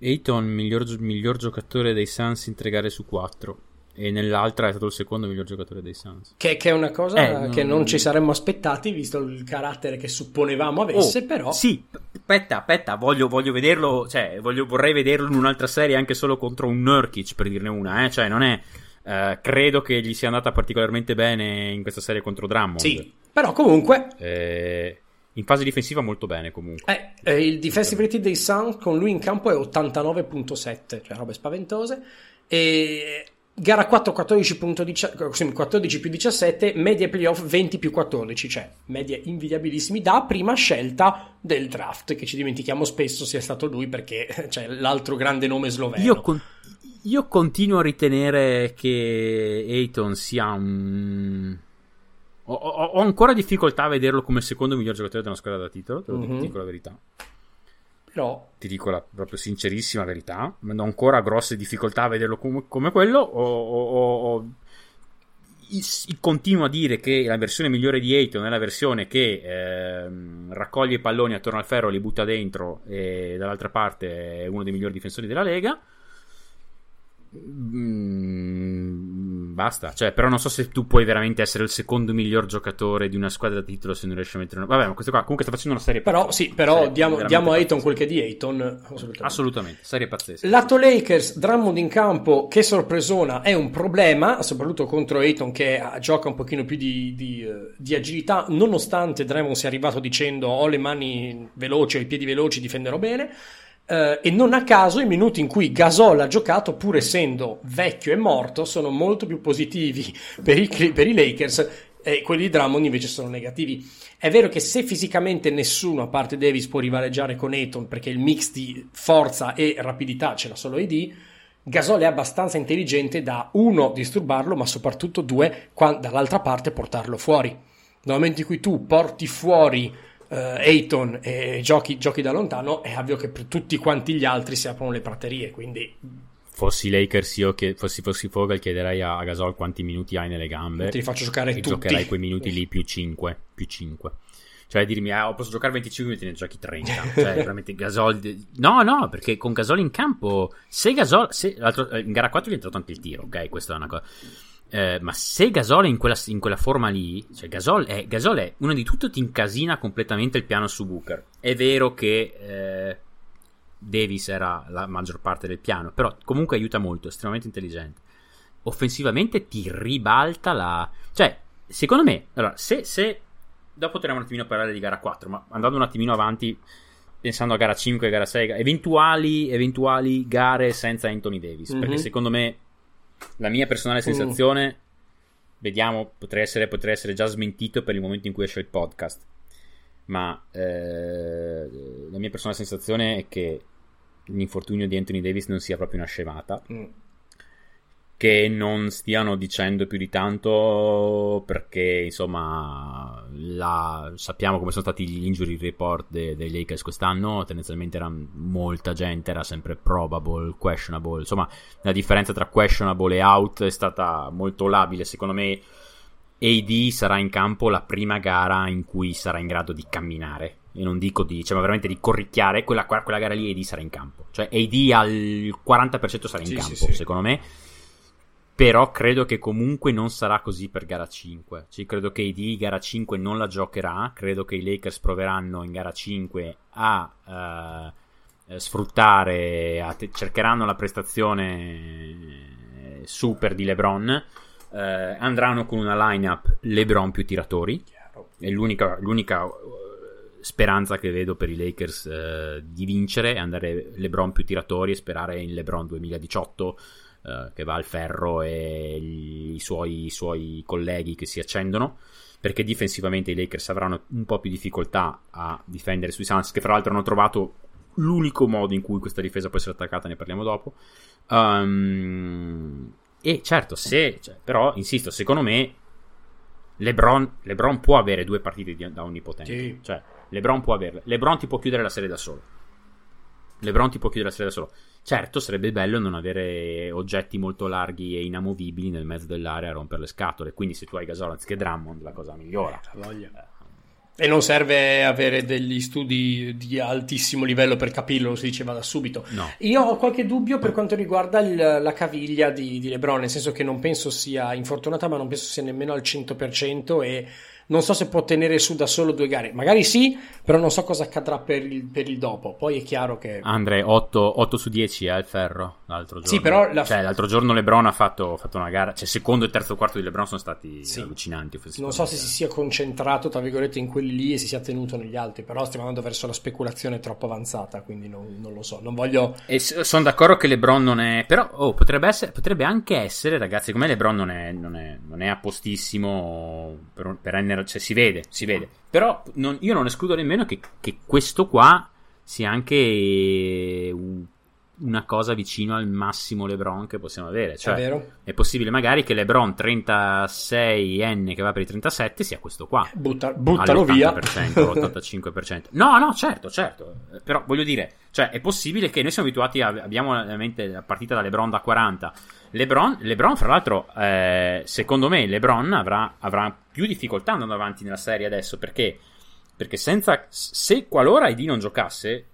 Ayton, miglior, miglior giocatore dei Suns in tre gare su quattro. E nell'altra è stato il secondo miglior giocatore dei Suns. Che, che è una cosa Eh, che non ci saremmo aspettati, visto il carattere che supponevamo avesse, Oh, però... Sì, aspetta, aspetta, voglio, voglio vederlo, cioè, voglio- vorrei vederlo in un'altra serie anche solo contro un Nurkic, per dirne una, eh, cioè, non è... eh, credo che gli sia andata particolarmente bene in questa serie contro Drummond. Sì, però comunque Eh, in fase difensiva molto bene comunque. Eh, eh, il defensive rating dei Suns con lui in campo è 89.7, cioè robe spaventose. E gara 4 14.10 sì, 14 più 17, media playoff 20 più 14, cioè medie invidiabilissimi da prima scelta del draft, che ci dimentichiamo spesso sia stato lui perché c'è l'altro grande nome sloveno. Io, con- io continuo a ritenere che Ayton sia un... Ho, ho- ho ancora difficoltà a vederlo come secondo miglior giocatore della squadra da titolo, te lo Mhm. ti dico la verità. Però ti dico la proprio sincerissima verità, ma ho ancora grosse difficoltà a vederlo come, come quello. O, o- o- o- i- i- continuo a dire che la versione migliore di Ayton è la versione che ehm, raccoglie i palloni attorno al ferro, li butta dentro e dall'altra parte è uno dei migliori difensori della Lega. Mm, basta, cioè, però non so se tu puoi veramente essere il secondo miglior giocatore di una squadra da titolo se non riesci a mettere una. Vabbè, ma questo qua comunque sta facendo una serie Però pazzesca. sì, però Serie diamo, diamo a Ayton quel che è di Ayton. Assolutamente. Assolutamente, serie pazzesca. Lato Lakers, Drummond in campo, che sorpresona, è un problema, soprattutto contro Ayton che gioca un pochino più di, di, eh, di agilità, nonostante Drummond sia arrivato dicendo ho le mani veloci, ho i piedi veloci, difenderò bene. Eh, e non a caso i minuti in cui Gasol ha giocato, pur essendo vecchio e morto, sono molto più positivi per i, per i Lakers e quelli di Drummond invece sono negativi. È vero che se fisicamente nessuno, a parte Davis, può rivaleggiare con Ayton perché il mix di forza e rapidità ce l'ha solo AD, Gasol è abbastanza intelligente da uno disturbarlo, ma soprattutto due, qua- dall'altra parte portarlo fuori. Nel momento in cui tu porti fuori eh, Ayton e giochi, giochi da lontano, è ovvio che per tutti quanti gli altri si aprono le praterie. Quindi Fossi Lakers, io che fossi, fossi Fogel, chiederei a a Gasol quanti minuti hai nelle gambe. te li faccio giocare e tutti. giocherai quei minuti lì più 5. Più 5. Cioè dirmi, ah, posso giocare 25 minuti, ne giochi 30. Cioè, veramente Gasol. No, no, perché con Gasol in campo, se Gasol. Se, l'altro- eh, in gara 4 gli è entrato anche il tiro, ok? Questa è una cosa. Eh, ma se Gasol è in quella, in quella forma lì, cioè Gasol è, Gasol è uno di tutto ti incasina completamente il piano su Booker. È vero che eh, Davis era la maggior parte del piano, però comunque aiuta molto, è estremamente intelligente. Offensivamente ti ribalta la... Cioè, secondo me, allora, se, se... Dopo potremo un attimino parlare di gara 4, ma andando un attimino avanti, pensando a gara 5 e gara 6, eventuali, eventuali gare senza Anthony Davis, Mhm. perché secondo me la mia personale sensazione, vediamo, potrei essere, potrei essere già smentito per il momento in cui esce il podcast, ma eh, la mia personale sensazione è che l'infortunio di Anthony Davis non sia proprio una scemata, Mm. Che non stiano dicendo più di tanto perché insomma la- sappiamo come sono stati gli injury report de- dei Lakers quest'anno tendenzialmente era molta gente era sempre probable, questionable insomma la differenza tra questionable e out è stata molto labile secondo me AD sarà in campo la prima gara in cui sarà in grado di camminare. E non dico di, cioè, ma veramente di corricchiare. Quella, quella gara lì AD sarà in campo. Cioè, AD al 40% sarà in Sì, campo, sì, sì. secondo me. Però credo che comunque non sarà così per gara 5. Cioè, credo che AD gara 5 non la giocherà. Credo che i Lakers proveranno in gara 5 a eh, sfruttare, a te- cercheranno la prestazione eh, super di LeBron. eh, andranno con una lineup LeBron più tiratori. È l'unica, l'unica, speranza che vedo per i Lakers eh, di vincere è andare LeBron più tiratori e sperare in LeBron 2018 eh, che va al ferro e gli- i suoi, i suoi colleghi che si accendono perché difensivamente i Lakers avranno un po' più difficoltà a difendere sui Suns che fra l'altro hanno trovato l'unico modo in cui questa difesa può essere attaccata ne parliamo dopo. Um, e certo se cioè, però insisto secondo me LeBron, LeBron può avere due partite di- da onnipotente Sì. cioè LeBron può averle. LeBron ti può chiudere la serie da solo. LeBron ti può chiudere la serie da solo certo sarebbe bello non avere oggetti molto larghi e inamovibili nel mezzo dell'area a rompere le scatole quindi se tu hai Gasol anziché Drummond la cosa migliora Ha voglia. E non serve avere degli studi di altissimo livello per capirlo, lo si diceva da subito. no Io ho qualche dubbio per quanto riguarda il- la caviglia di, di LeBron, nel senso che non penso sia infortunata, ma non penso sia nemmeno al 100% e non so se può tenere su da solo due gare. Magari sì, però non so cosa accadrà per il, per il dopo. Poi è chiaro che... Andre 8, 8 su 10 è al ferro l'altro giorno Sì, però la- cioè, l'altro giorno LeBron ha fatto, fatto una gara cioè secondo e terzo quarto di LeBron sono stati Sì. allucinanti Non so se si sia concentrato, tra virgolette, in quelli lì e si sia tenuto negli altri, però stiamo andando verso la speculazione troppo avanzata, quindi non, non lo so. Non voglio... E sono d'accordo che LeBron non è. Però oh, potrebbe, essere, potrebbe anche essere, ragazzi. Come LeBron non è, non è, non è a postissimo per, per rendere- cioè, si vede, si vede. Però non- io non escludo nemmeno che, che questo qua sia anche un- una cosa vicino al massimo LeBron che possiamo avere. Cioè, è vero? è possibile magari che LeBron 36enne che va per i 37 sia questo qua Butta- buttalo via. all'80%, l'85%. No, no, certo, certo. Però voglio dire, cioè, è possibile che noi siamo abituati a, abbiamo la mente la partita da LeBron da 40. LeBron, LeBron fra l'altro, eh, secondo me, LeBron avrà, avrà più difficoltà andando avanti nella serie adesso perché, perché senza, se qualora ID non giocasse,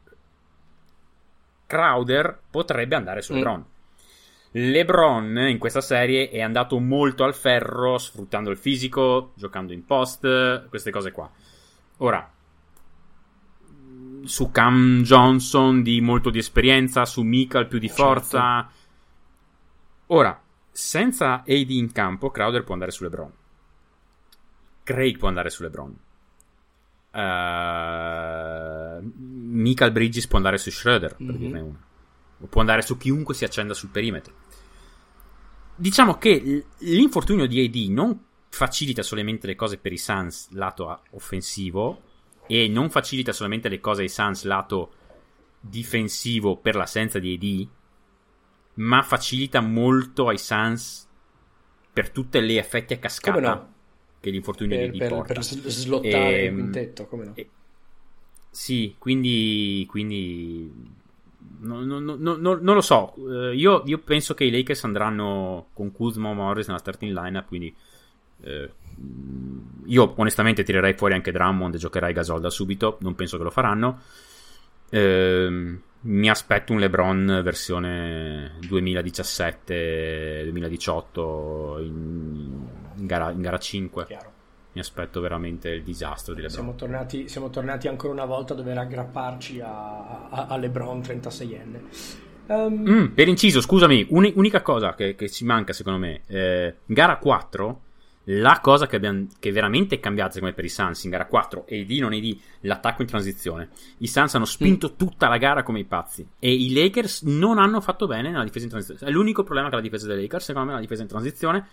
Crowder potrebbe andare su Mm. LeBron. LeBron in questa serie è andato molto al ferro, sfruttando il fisico, giocando in post, queste cose qua. Ora, su Cam Johnson di molto di esperienza, su Michael più di Certo. Ora, senza AD in campo, Crowder può andare su LeBron. Craig può andare su LeBron. Uh, Michael Bridges può andare su Schroeder, per Mhm. dirne una. O può andare su chiunque si accenda sul perimetro. Diciamo che l'infortunio di AD non facilita solamente le cose per i Suns lato offensivo e non facilita solamente le cose ai Suns lato difensivo per l'assenza di AD, ma facilita molto ai Suns per tutti gli effetti a cascata no? che l'infortunio Per, di AD per, porta. per sl- slottare il Ehm, quintetto, come no? e- sì, quindi, quindi no- no- no- no- no- non lo so. Eh, io, io penso che i Lakers andranno con Kuzma o Morris nella starting lineup. Quindi eh, io onestamente tirerei fuori anche Drummond e giocherai Gasol da subito. Non penso che lo faranno. Ehm, mi aspetto un LeBron versione 2017-2018 in, in gara, in gara 5 Chiaro. mi aspetto veramente il disastro di LeBron. Siamo tornati, siamo tornati ancora una volta a dover aggrapparci a, a, a LeBron 36enne. Ehm, Mm, per inciso, scusami, uni- unica cosa che, che ci manca secondo me. Eh, in gara 4, la cosa che, abbiamo, che veramente è cambiata secondo me per i Suns in gara 4, e di non di l'attacco in transizione. I Suns hanno spinto tutta la gara come i pazzi. E i Lakers non hanno fatto bene nella difesa in transizione. È l'unico problema che ha la difesa dei Lakers, secondo me, la difesa in transizione.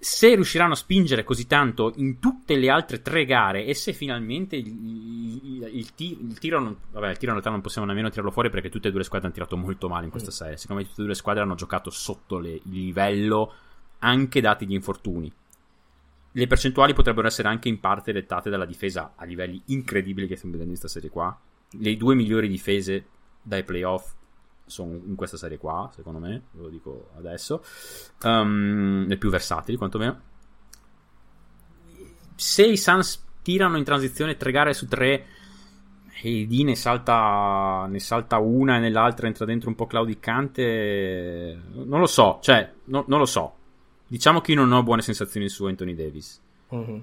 Se riusciranno a spingere così tanto in tutte le altre tre gare e se finalmente il, il- il il tiro, non, vabbè, il tiro in realtà non possiamo nemmeno tirarlo fuori perché tutte e due le squadre hanno tirato molto male in questa serie. Secondo me tutte e due le squadre hanno giocato sotto le- il livello anche dati gli infortuni. Le percentuali potrebbero essere anche in parte dettate dalla difesa a livelli incredibili che stiamo vedendo in questa serie qua. Le due migliori difese dai playoff sono in questa serie qua, secondo me, ve lo dico adesso. Um, le più versatili, quantomeno. se i Suns tirano in transizione tre gare su tre e D ne salta, ne salta una e nell'altra entra dentro un po' claudicante, non lo so, cioè, no, non lo so. Diciamo che io non ho buone sensazioni su Anthony Davis. Mhm.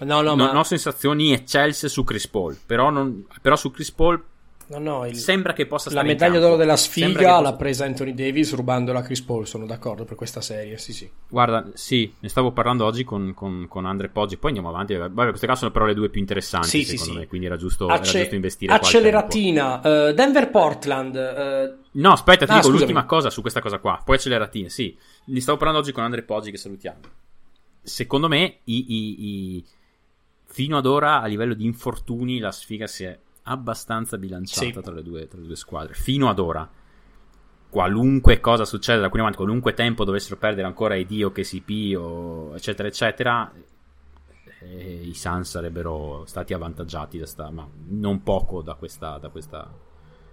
No, no, non ma ho sensazioni eccelse su Chris Paul, però, non- però su Chris Paul no, no, il- sembra che possa la stare in medaglia d'oro della sfiga che l'ha possa- presa Anthony Davis rubandola a Chris Paul, sono d'accordo per questa serie, sì sì. Guarda, sì, ne stavo parlando oggi con, con, con Andre Poggi, poi andiamo avanti. Vabbè, queste qua sono però le due più interessanti, Sì, sì, secondo sì. me, quindi era giusto, era Acce- giusto investire acceleratina, eh, Denver-Portland, eh, No, aspetta, ti Ah, dico scusami. l'ultima cosa su questa cosa qua. Poi acceleratine, sì. Ne stavo parlando oggi con Andre Poggi, che salutiamo. Secondo me, i, i- i- fino ad ora, a livello di infortuni, la sfiga si è abbastanza bilanciata Sì. tra, le due, tra le due squadre. Fino ad ora. Qualunque cosa succeda da qui in avanti, qualunque tempo dovessero perdere ancora i Dio, KCP o eccetera eccetera, eh, i Suns sarebbero stati avvantaggiati da sta, ma non poco da questa, da questa,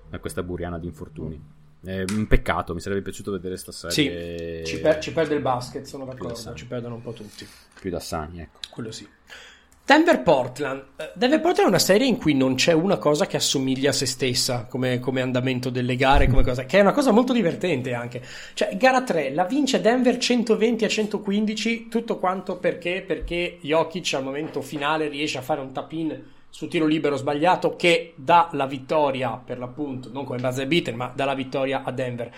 da questa buriana di infortuni. È un peccato, mi sarebbe piaciuto vedere sta sì, serie ci, per- ci perde il basket, sono da d'accordo, ci perdono un po' tutti. più da sani, ecco. Quello sì. Denver-Portland. Eh, Denver-Portland è una serie in cui non c'è una cosa che assomiglia a se stessa come, come andamento delle gare, come cosa, che è una cosa molto divertente anche. Cioè, gara 3 la vince Denver 120 a 115, tutto quanto perché? Perché Jokic al momento finale riesce a fare un tap-in su tiro libero sbagliato che dà la vittoria, per l'appunto, non come buzzer beater, ma dà la vittoria a Denver.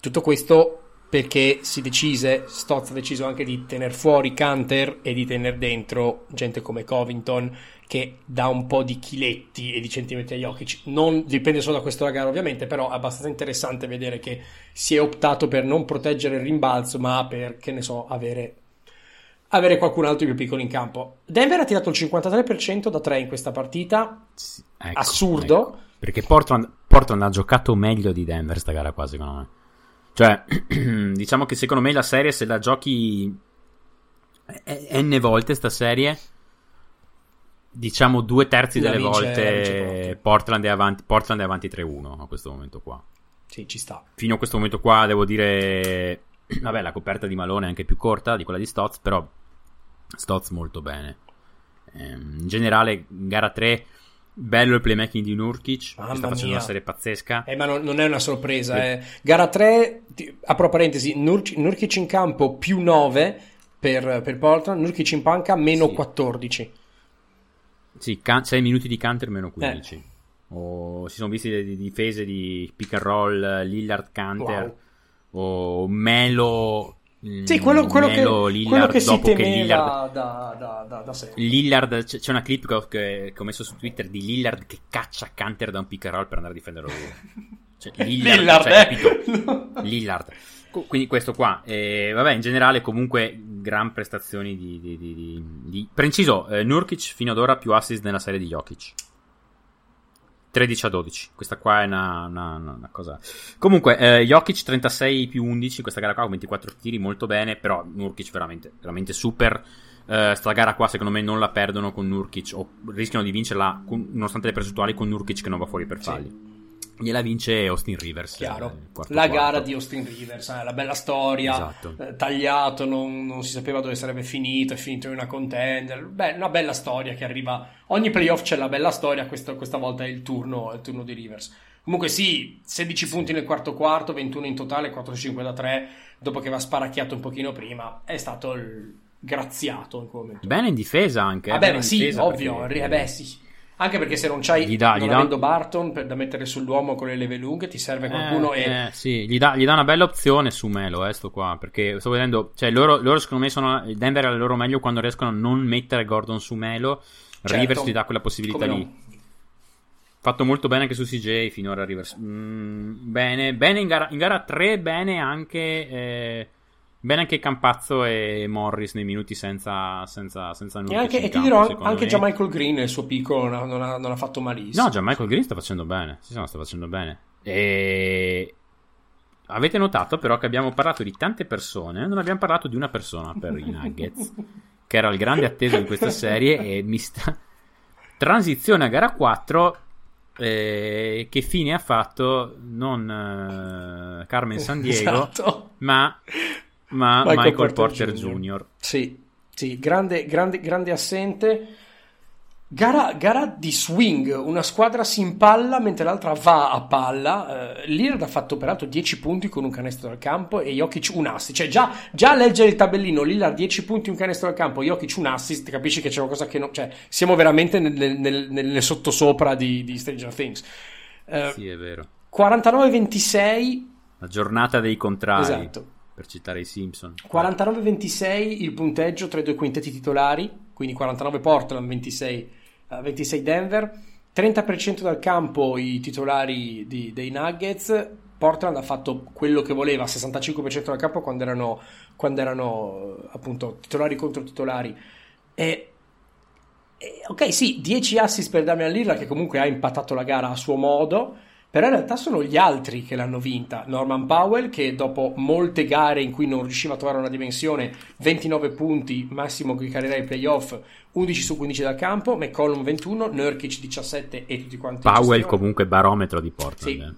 Tutto questo perché si decise, Stotz ha deciso anche di tenere fuori Canter e di tenere dentro gente come Covington che dà un po' di chiletti e di centimetri a Jokic. Non dipende solo da questa gara ovviamente, però è abbastanza interessante vedere che si è optato per non proteggere il rimbalzo, ma per, che ne so, avere, avere qualcun altro più piccolo in campo. Denver ha tirato il 53% da 3 in questa partita, Sì, ecco, assurdo. ecco. Perché Portland, Portland ha giocato meglio di Denver sta gara qua, secondo me. Cioè, diciamo che secondo me la serie, se la giochi eh, n volte sta serie, diciamo due terzi La delle vince- volte. Portland è avanti, Portland è avanti 3-1 a questo momento qua. Sì, ci sta. Fino a questo momento qua devo dire, vabbè, la coperta di Malone è anche più corta di quella di Stotz, però Stotz molto bene. Ehm, in generale, gara 3, bello il playmaking di Nurkic, Mamma che sta facendo mia. una serie pazzesca. Eh, ma non, non è una sorpresa. Eh. Gara 3, ti- apro parentesi, Nurk- Nurkic in campo più 9 per, per Portland, Nurkic in panca meno Sì. 14. Sì, 6 minuti di counter meno Eh. 15. O si sono visti le difese di pick and roll, Lillard counter, o Melo. Sì, quello, quello che, Melo, Lillard, quello che si dopo che temeva Lillard da, da, da, da sempre. Lillard, c'è una clip che ho, che- che ho messo su Twitter di Lillard che caccia Canter da un pick and roll per andare a difenderlo lui. Cioè, Lillard, Lillard, cioè, eh? Lillard. Quindi questo qua. Eh, vabbè, in generale comunque gran prestazioni di... di, di, di- di- Preciso, eh, Nurkic fino ad ora più assist nella serie di Jokic. 13 a 12. Questa qua è una, una- una- cosa. Comunque, eh, Jokic 36 più 11. Questa gara qua con 24 tiri, molto bene. Però Nurkic veramente, veramente super. Eh, sta gara qua, secondo me, non la perdono con Nurkic. O rischiano di vincerla, con- nonostante le percentuali, con Nurkic che non va fuori per Sì. Gliela vince Austin Rivers. eh, Chiaro. quarto La quarto. gara di Austin Rivers, eh, la bella storia, Esatto. eh, tagliato, non, non si sapeva dove sarebbe finito, è finito in una contender. Beh, una bella storia che arriva. Ogni playoff c'è la bella storia, questo- questa volta è il turno, il turno di Rivers. Comunque sì, 16 punti nel quarto quarto, 21 in totale, 4-5 da 3, dopo che va sparacchiato un pochino prima, è stato il graziato in quel momento. Bene in difesa anche. eh, Vabbè, in sì, difesa ovvio, perché- eh beh, sì. Anche perché se non c'hai, Gli dà- non gli dà- avendo Barton per- da mettere sull'uomo con le leve lunghe, ti serve qualcuno eh, e... eh, sì, gli dà, gli dà una bella opzione su Melo, eh, sto qua, perché sto vedendo, cioè loro, loro secondo me sono, il Denver è al loro meglio quando riescono a non mettere Gordon su Melo, Certo. Rivers gli dà quella possibilità Come lì. no? Fatto molto bene anche su CJ finora Rivers. Mm, bene, bene in gara, in gara 3, bene anche, eh, bene anche Campazzo e Morris nei minuti senza, senza, senza E, Nurkic anche, e ti dirò, anche me. già Michael Green nel suo piccolo non ha, non ha- non ha fatto malissimo. No, già Michael Green sta facendo bene. Sì, sì, no, sta facendo bene. E avete notato però che abbiamo parlato di tante persone, non abbiamo parlato di una persona per i Nuggets, che era il grande atteso di questa serie e mi sta... Transizione a gara 4, eh, che fine ha fatto non eh, Carmen San Diego, Esatto. ma, ma Michael Michael, Porter Porter, Jr. Jr. Sì, Sì, grande, grande, grande assente. Gara, gara, di swing, una squadra si impalla mentre l'altra va a palla. Uh, Lillard ha fatto peraltro 10 punti con un canestro dal campo e Jokic un assist. Cioè, già, già a leggere il tabellino, Lillard 10 punti, un canestro dal campo, Jokic un assist, capisci che c'è qualcosa che non. Cioè, siamo veramente nel, nel, nel, sottosopra di, di Stranger Things. Uh, sì, è vero. 49-26. La giornata dei contrari. Esatto. Per citare i Simpson. 49-26 il punteggio tra i due quintetti titolari, quindi 49 Portland, 26, uh, 26 Denver. 30% dal campo i titolari di, dei Nuggets. Portland ha fatto quello che voleva, 65% dal campo quando erano, quando erano appunto titolari contro titolari. E, e, ok, sì, 10 assist per Damian Lillard che comunque ha impattato la gara a suo modo però in realtà sono gli altri che l'hanno vinta. Norman Powell, che dopo molte gare in cui non riusciva a trovare una dimensione, 29 punti, massimo che carriera ai playoff, 11 su 15 dal campo, McCollum 21, Nurkic 17 e tutti quanti. Powell comunque barometro di Portland. Sì. Eh.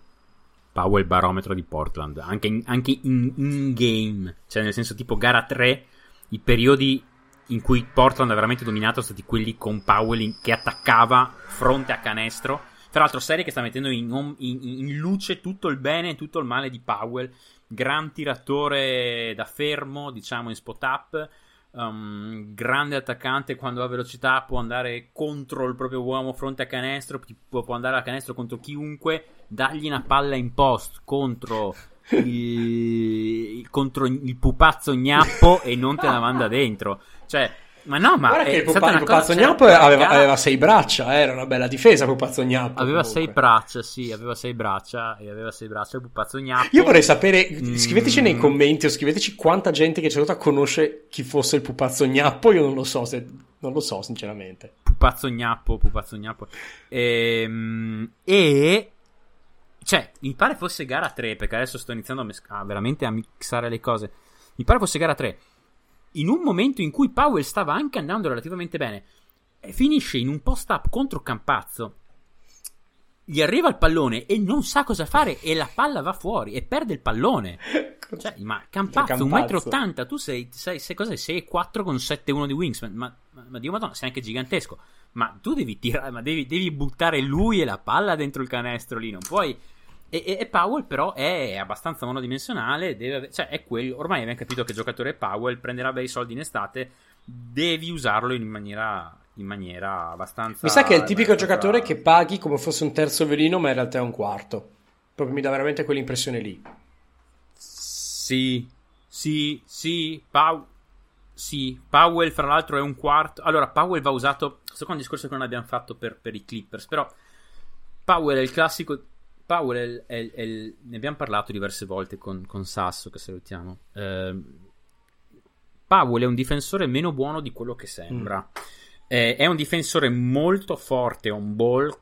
Powell barometro di Portland, anche, in, anche in, in game, cioè nel senso tipo gara 3, i periodi in cui Portland ha veramente dominato sono stati quelli con Powell che attaccava fronte a canestro tra l'altro, serie che sta mettendo in, in, in, luce tutto il bene e tutto il male di Powell. Gran tiratore da fermo, diciamo in spot up. Um, grande attaccante quando ha velocità può andare contro il proprio uomo fronte a canestro può, può andare a canestro contro chiunque dargli una palla in post contro il, contro il pupazzo gnappo e non te la manda dentro cioè ma no, ma Guarda che il pupa- Pupazzo Gnappo aveva, aveva, sei braccia, eh, era una bella difesa Pupazzo Gnappo. Aveva comunque. sei braccia, sì, aveva sei braccia e aveva sei braccia il Pupazzo Gnappo. Io vorrei sapere, scriveteci mm. nei commenti o scriveteci quanta gente che c'è stata conosce chi fosse il Pupazzo Gnappo, io non lo so se non lo so sinceramente. Pupazzo Gnappo, Pupazzo Gnappo. Ehm, e cioè, mi pare fosse gara 3, perché adesso sto iniziando a, mes- ah, veramente a mixare le cose. Mi pare fosse gara 3 in un momento in cui Powell stava anche andando relativamente bene, finisce in un post-up contro Campazzo. Gli arriva il pallone e non sa cosa fare e la palla va fuori e perde il pallone. Cioè, ma Campazzo, 1,80 m, tu sei, sei, sei, cos'è? 6,4 con 7,1 di wingspan, ma, ma, ma Dio madonna, sei anche gigantesco. Ma tu devi tirare, ma devi, devi buttare lui e la palla dentro il canestro lì, non puoi e, e, Powell però è abbastanza monodimensionale, deve, cioè è quello, ormai abbiamo capito che il giocatore Powell prenderà bei soldi in estate, devi usarlo in maniera, in maniera abbastanza... Mi sa che è il tipico giocatore che paghi come fosse un terzo velino ma in realtà è un quarto. Proprio mi dà veramente quell'impressione lì. Sì, sì, sì, Pau... Sì, Powell fra l'altro è un quarto. Allora, Powell va usato. Questo qua è un discorso che non abbiamo fatto per, per i Clippers. Però Powell è il classico Powell è, è, è, ne abbiamo parlato diverse volte con, con Sasso, che salutiamo. Eh, Powell è un difensore meno buono di quello che sembra. Mm. Eh, è un difensore molto forte on ball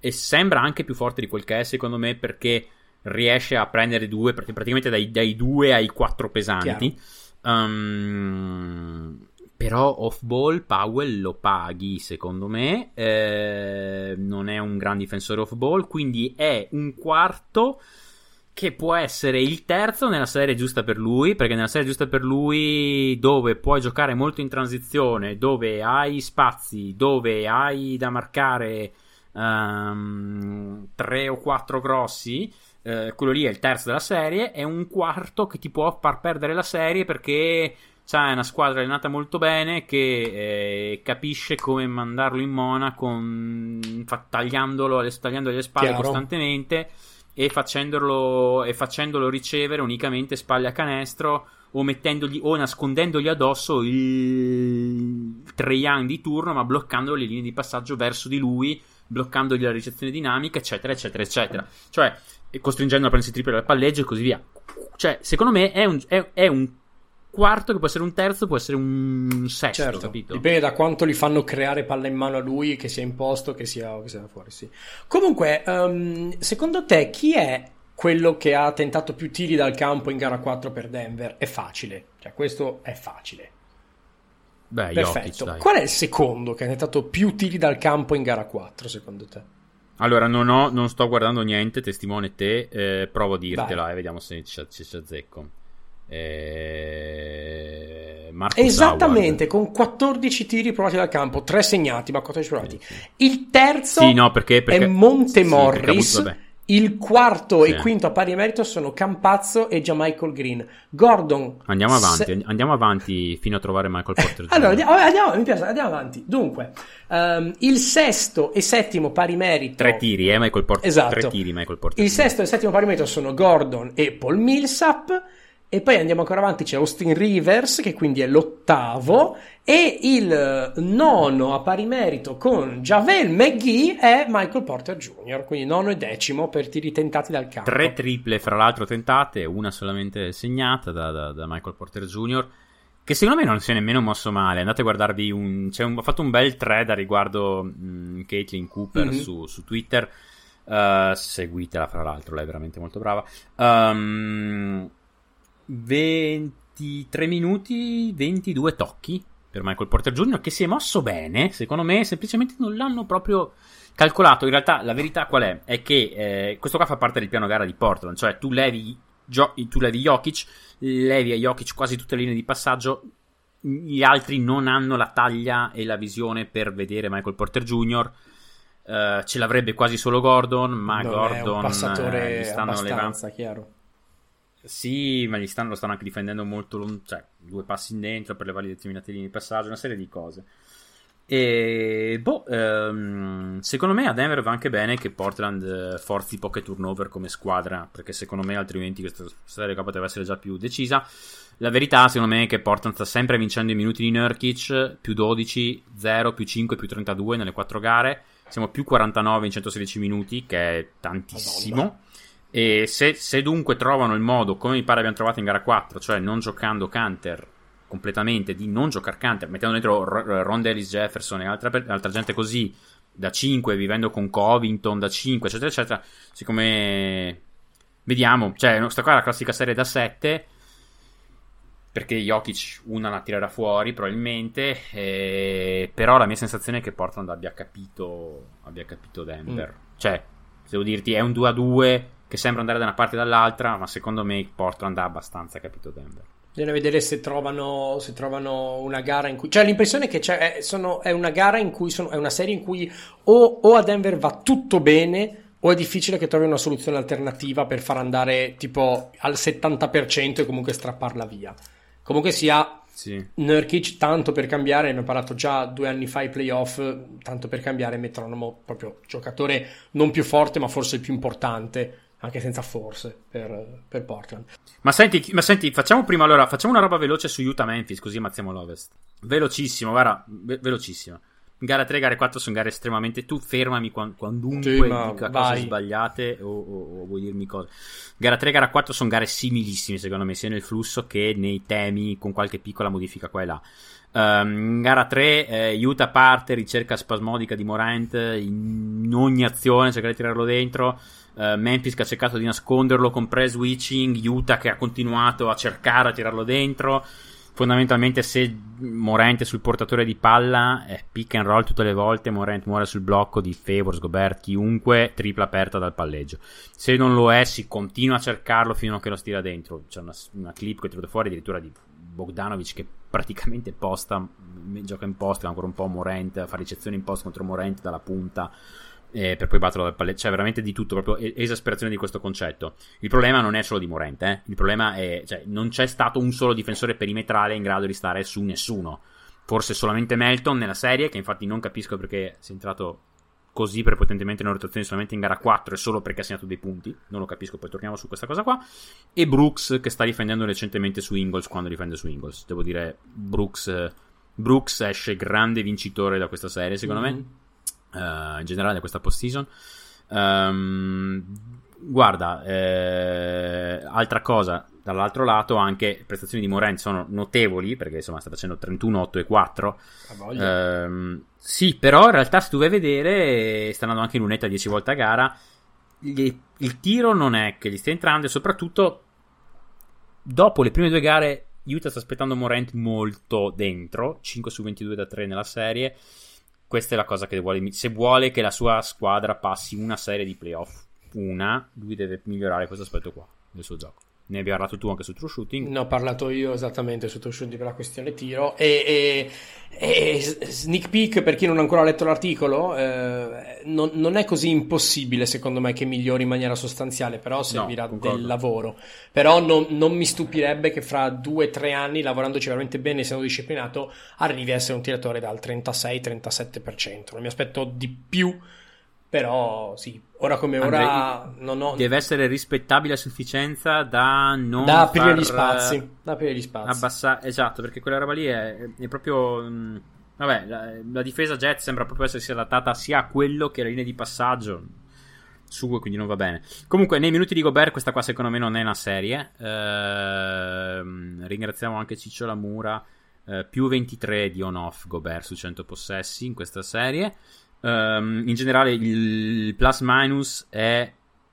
e sembra anche più forte di quel che è, secondo me, perché riesce a prendere due, praticamente dai, dai due ai quattro pesanti. Um, però off ball Powell lo paghi, secondo me. Eh, non è un gran difensore off ball, quindi è un quarto che può essere il terzo nella serie giusta per lui, perché nella serie giusta per lui, dove puoi giocare molto in transizione, dove hai spazi, dove hai da marcare um, tre o quattro grossi, eh, quello lì è il terzo della serie, è un quarto che ti può far perdere la serie perché C'ha una squadra allenata molto bene che eh, capisce come mandarlo in mona con, fa, tagliandolo, tagliandogli le spalle Chiaro. costantemente e facendolo, e facendolo ricevere unicamente spalle a canestro o, mettendogli, o nascondendogli addosso il Trae Young di turno ma bloccando le linee di passaggio verso di lui bloccandogli la ricezione dinamica eccetera eccetera eccetera cioè costringendo a prendersi triple dal palleggio e così via cioè secondo me è un, è, è un quarto, che può essere un terzo, può essere un sesto, certo, capito? Dipende da quanto li fanno creare palla in mano a lui, che sia imposto, che sia, che sia fuori, sì. Comunque, um, secondo te chi è quello che ha tentato più tiri dal campo in gara 4 per Denver? È facile, cioè questo è facile. Beh, Perfetto. Jokic, Qual è il secondo che ha tentato più tiri dal campo in gara 4, secondo te? Allora, non, ho, non sto guardando niente, testimone te, eh, provo a dirtela e vediamo se ci, azzecco. Eh, Marcus Esattamente, con 14 tiri provati dal campo, 3 segnati, ma 14 provati. Il terzo Sì, no, perché, perché è Monte sì, Morris. avuto- il quarto Sì. e quinto a pari merito sono Campazzo e Michael Green. Gordon. Andiamo avanti, se- andiamo avanti fino a trovare Michael Porter. Allora, andiamo, andiamo- mi piace, andiamo avanti. Dunque, ehm, il sesto e settimo pari merito. Tre tiri, eh, Michael Porter Esatto. Tre tiri, Michael Porter Il sesto e settimo pari merito sono Gordon e Paul Millsap. E poi andiamo ancora avanti, c'è Austin Rivers, che quindi è l'ottavo. E il eh, nono a pari merito con Javel McGee è Michael Porter Jr., quindi nono e decimo per tiri tentati dal campo. Tre triple, fra l'altro, tentate, una solamente segnata da, da- da Michael Porter Jr., che secondo me non si è nemmeno mosso male. Andate a guardarvi un. C'è un, ho fatto un bel thread a riguardo mh, Caitlin Cooper Mhm. su, su Twitter. Uh, seguitela, fra l'altro, lei è veramente molto brava. Um, 23 minuti, 22 tocchi per Michael Porter Jr., che si è mosso bene. Secondo me, semplicemente non l'hanno proprio calcolato. In realtà, la verità qual è? È che eh, questo qua fa parte del piano gara di Portland, cioè tu levi, Gio- tu levi Jokic, levi a Jokic quasi tutte le linee di passaggio. Gli altri non hanno la taglia e la visione per vedere Michael Porter Jr. Eh, ce l'avrebbe quasi solo Gordon, ma Non Gordon è un eh, passatore gli stanno levando. abbastanza chiaro. Sì, ma gli stanno, lo stanno anche difendendo molto, lon- cioè due passi in dentro per levare determinate linee di passaggio, una serie di cose. E boh, ehm, secondo me a Denver va anche bene che Portland eh, forzi poche turnover come squadra, perché secondo me altrimenti questa serie qua poteva essere già più decisa. La verità, secondo me, è che Portland sta sempre vincendo i minuti di Nurkic, più 12, 0, più 5, più 32 nelle quattro gare. Siamo più 49 in 116 minuti, che è tantissimo. E se, se dunque trovano il modo, come mi pare abbiamo trovato in gara 4, cioè non giocando Canter completamente, di non giocare Canter, mettendo dentro R- Ron Ellis Jefferson e altra, altra gente così, da 5, vivendo con Covington da 5, eccetera, eccetera, siccome vediamo, cioè questa qua è la classica serie da 7, perché Jokic una la tirerà fuori probabilmente, eh, però la mia sensazione è che Portland abbia capito, abbia capito Denver. Cioè, se devo dirti, è un 2 a 2 che sembra andare da una parte o dall'altra, ma secondo me Portland ha abbastanza capito Denver. Bisogna vedere se trovano, se trovano una gara in cui. Cioè, l'impressione è che c'è, è, sono- è una gara in cui sono, è una serie in cui o, o a Denver va tutto bene. O è difficile che trovi una soluzione alternativa per far andare tipo al 70% e comunque strapparla via. Comunque sia, Sì. Nurkic, tanto per cambiare, ne ho parlato già due anni fa ai playoff, tanto per cambiare metronomo, proprio giocatore non più forte, ma forse il più importante, anche senza forse, per, per Portland. Ma senti, ma senti, facciamo prima allora, facciamo una roba veloce su Utah Memphis, così ammazziamo l'Ovest. Velocissimo, guarda, ve- velocissimo. Gara 3, gare 4 sono gare estremamente. Tu fermami quan- quandunque Sì, dica vai. cose sbagliate o, o- o vuoi dirmi cose. Gara 3, gara 4 sono gare similissime, secondo me, sia nel flusso che nei temi, con qualche piccola modifica qua e là. Ehm, gara 3, eh, Utah parte, ricerca spasmodica di Morant in ogni azione, cerca di tirarlo dentro. Eh, Memphis che ha cercato di nasconderlo con pre-switching, Utah che ha continuato a cercare a tirarlo dentro. Fondamentalmente, se Morant è sul portatore di palla, è pick and roll tutte le volte. Morant muore sul blocco di Favors, Gobert, chiunque, tripla aperta dal palleggio. Se non lo è, si continua a cercarlo fino a che lo stira dentro. C'è una, una clip che è venuta fuori addirittura di Bogdanovic che praticamente posta, gioca in post, ancora un po' Morant, fa ricezione in post contro Morant dalla punta eh, per poi batterlo dal palleggio. C'è veramente di tutto, proprio esasperazione di questo concetto. Il problema non è solo di Morant, eh. il problema è, cioè, non c'è stato un solo difensore perimetrale in grado di stare su nessuno. Forse solamente Melton nella serie, che infatti non capisco perché sia entrato così prepotentemente in rotazione solamente in gara 4 e solo perché ha segnato dei punti. Non lo capisco, poi torniamo su questa cosa qua. E Brooks che sta difendendo recentemente su Ingles quando difende su Ingles. Devo dire, Brooks, Brooks esce grande vincitore da questa serie, secondo me. Eh, in generale questa postseason. Ehm, guarda, eh, altra cosa, dall'alro lato anche le prestazioni di Morant sono notevoli perché insomma sta facendo 31, 8 e 4. A voglia. Ehm, sì, però in realtà se tu vai a vedere, sta andando anche in lunetta 10 volte a gara. gli- il tiro non è che gli stia entrando e soprattutto dopo le prime due gare Utah sta aspettando Morant molto dentro, 5 su 22 da 3 nella serie. Questa è la cosa che vuole. Se vuole che la sua squadra passi una serie di playoff, una, lui deve migliorare questo aspetto qua del suo gioco. ne abbiamo parlato tu anche su True Shooting. Ne ho parlato io esattamente su True Shooting per la questione tiro. E, e, e sneak peek, per chi non ha ancora letto l'articolo, eh, non, non, è così impossibile secondo me che migliori in maniera sostanziale, però servirà no, del lavoro. Però non, non, mi stupirebbe che fra due o tre anni, lavorandoci veramente bene, essendo disciplinato, arrivi a essere un tiratore dal 36-37%. Non mi aspetto di più però sì, ora come ora Andrei, non ho... Deve essere rispettabile a sufficienza da non Da aprire far, gli spazi. Da aprire gli spazi. Abbassare, esatto, perché quella roba lì è, è proprio... Mh, vabbè, la, la, difesa Jet sembra proprio essersi adattata sia a quello che alla linea di passaggio. Su, quindi non va bene. Comunque, nei minuti di Gobert, questa qua secondo me non è una serie. Eh, ringraziamo anche Ciccio Lamura. Eh, più 23 di on-off Gobert su 100 possessi in questa serie. Um, in generale il plus minus è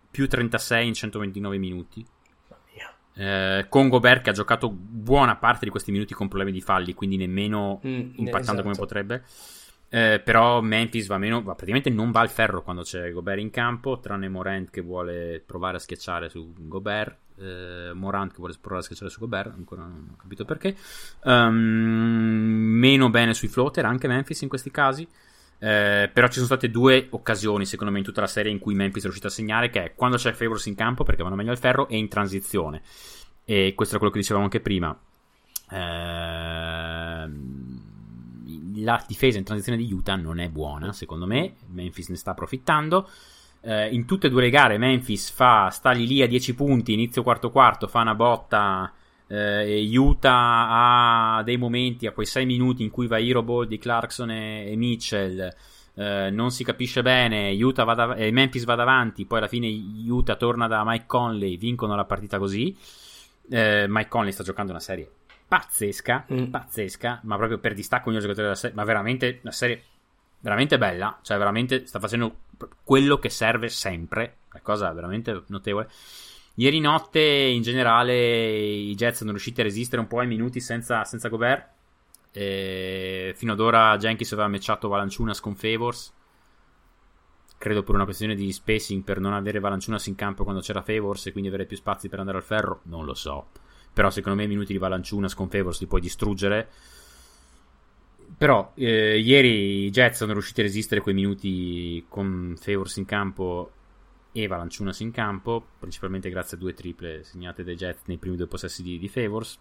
più 36 in 129 minuti. Eh, con Gobert che ha giocato buona parte di questi minuti con problemi di falli, quindi nemmeno mm, impattando esatto. come potrebbe. Eh, però Memphis va meno, va, praticamente non va al ferro quando c'è Gobert in campo, tranne Morant che vuole provare a schiacciare su Gobert. Eh, Morant che vuole provare a schiacciare su Gobert, ancora non ho capito perché. Um, meno bene sui floater, anche Memphis in questi casi. Eh, però ci sono state due occasioni, secondo me, in tutta la serie in cui Memphis è riuscito a segnare, che è quando c'è Favors in campo, perché vanno meglio al ferro, e in transizione. E questo è quello che dicevamo anche prima. Eh, la difesa in transizione di Utah non è buona, secondo me. Memphis ne sta approfittando. Eh, in tutte e due le gare Memphis fa, sta lì lì a 10 punti, inizio quarto quarto, fa una botta eh, Utah ha dei momenti, a quei 6 minuti in cui va Hero di Clarkson e, e Mitchell. Eh, non si capisce bene. Utah va dav- eh, Memphis va davanti. Poi alla fine Utah torna da Mike Conley. Vincono la partita così. Eh, Mike Conley sta giocando una serie pazzesca, mm. pazzesca, ma proprio per distacco ogni giocatore della serie. Ma veramente una serie veramente bella. Cioè, veramente sta facendo quello che serve sempre. Una cosa veramente notevole. Ieri notte, in generale, i Jets sono riusciti a resistere un po' ai minuti senza, senza Gobert. E fino ad ora Jenkins aveva matchato Valanciunas con Favors. Credo per una questione di spacing per non avere Valanciunas in campo quando c'era Favors e quindi avere più spazi per andare al ferro. Non lo so. Però secondo me i minuti di Valanciunas con Favors li puoi distruggere. Però eh, ieri i Jets sono riusciti a resistere quei minuti con Favors in campo e Valanciunas in campo, principalmente grazie a due triple segnate dai Jets nei primi due possessi di, di Favors,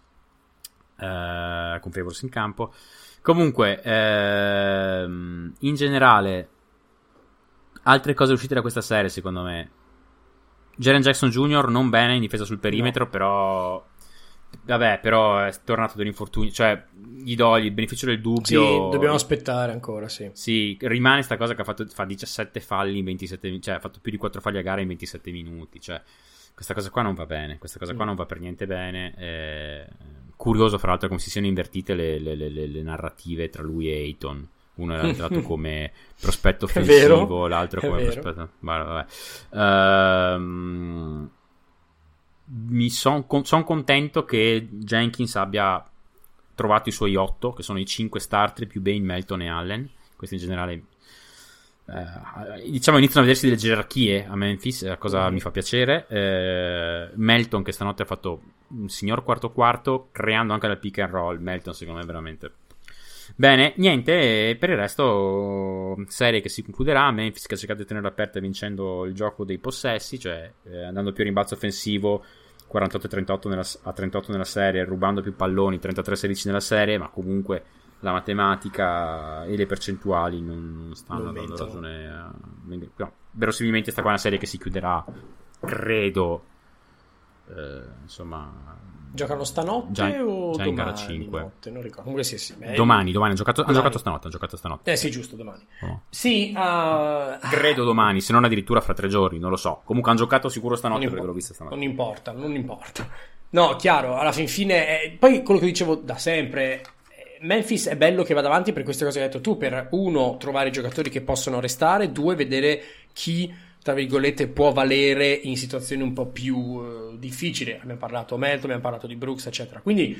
eh, con Favors in campo. Comunque, ehm, in generale, altre cose uscite da questa serie, secondo me. Jaren Jackson Jr. non bene in difesa sul perimetro, no. però Vabbè, però è tornato dall'infortunio. Cioè, gli do il beneficio del dubbio. Sì, dobbiamo aspettare ancora, sì. Sì, rimane sta cosa che ha fatto fa 17 falli in 27 minuti. Cioè, ha fatto più di 4 falli a gara in 27 minuti. Cioè, questa cosa qua non va bene. Questa cosa qua mm. non va per niente bene. Eh, curioso, fra l'altro, come si siano invertite le, le, le, le narrative tra lui e Ayton. Uno era entrato come prospetto offensivo, l'altro come prospetto. Vabbè, vabbè. Ehm mi sono son contento che Jenkins abbia trovato i suoi otto, che sono i cinque starter più Bane, Melton e Allen. Questi in generale eh, diciamo iniziano a vedersi delle gerarchie a Memphis, la cosa mi fa piacere. Eh, Melton che stanotte ha fatto un signor quarto quarto, creando anche la pick and roll. Melton secondo me veramente Bene, niente, per il resto serie che si concluderà, Memphis che ha cercato di tenerla aperta vincendo il gioco dei possessi, cioè eh, andando più a rimbalzo offensivo, 48-38 nella, a 38 nella serie, rubando più palloni, 33-16 nella serie, ma comunque la matematica e le percentuali non, non stanno non dando ragione. A... No, verosimilmente sta qua è una serie che si chiuderà, credo, eh, insomma Giocano stanotte già, o già in gara 5? Notte? Non ricordo. Comunque sì, sì. Beh, domani, domani. Hanno giocato, domani. giocato stanotte. Hanno giocato stanotte. Eh sì, giusto, domani. Oh. Sì, uh... credo domani, se non addirittura fra tre giorni, non lo so. Comunque hanno giocato sicuro stanotte perché l'ho vista stanotte. Non importa, non importa. No, chiaro, alla fin fine... Eh, poi quello che dicevo da sempre... Eh, Memphis è bello che vada avanti per queste cose che hai detto tu, per uno, trovare giocatori che possono restare, due, vedere chi tra virgolette, può valere in situazioni un po' più uh, difficili. Abbiamo parlato di Melton, abbiamo parlato di Brooks, eccetera. Quindi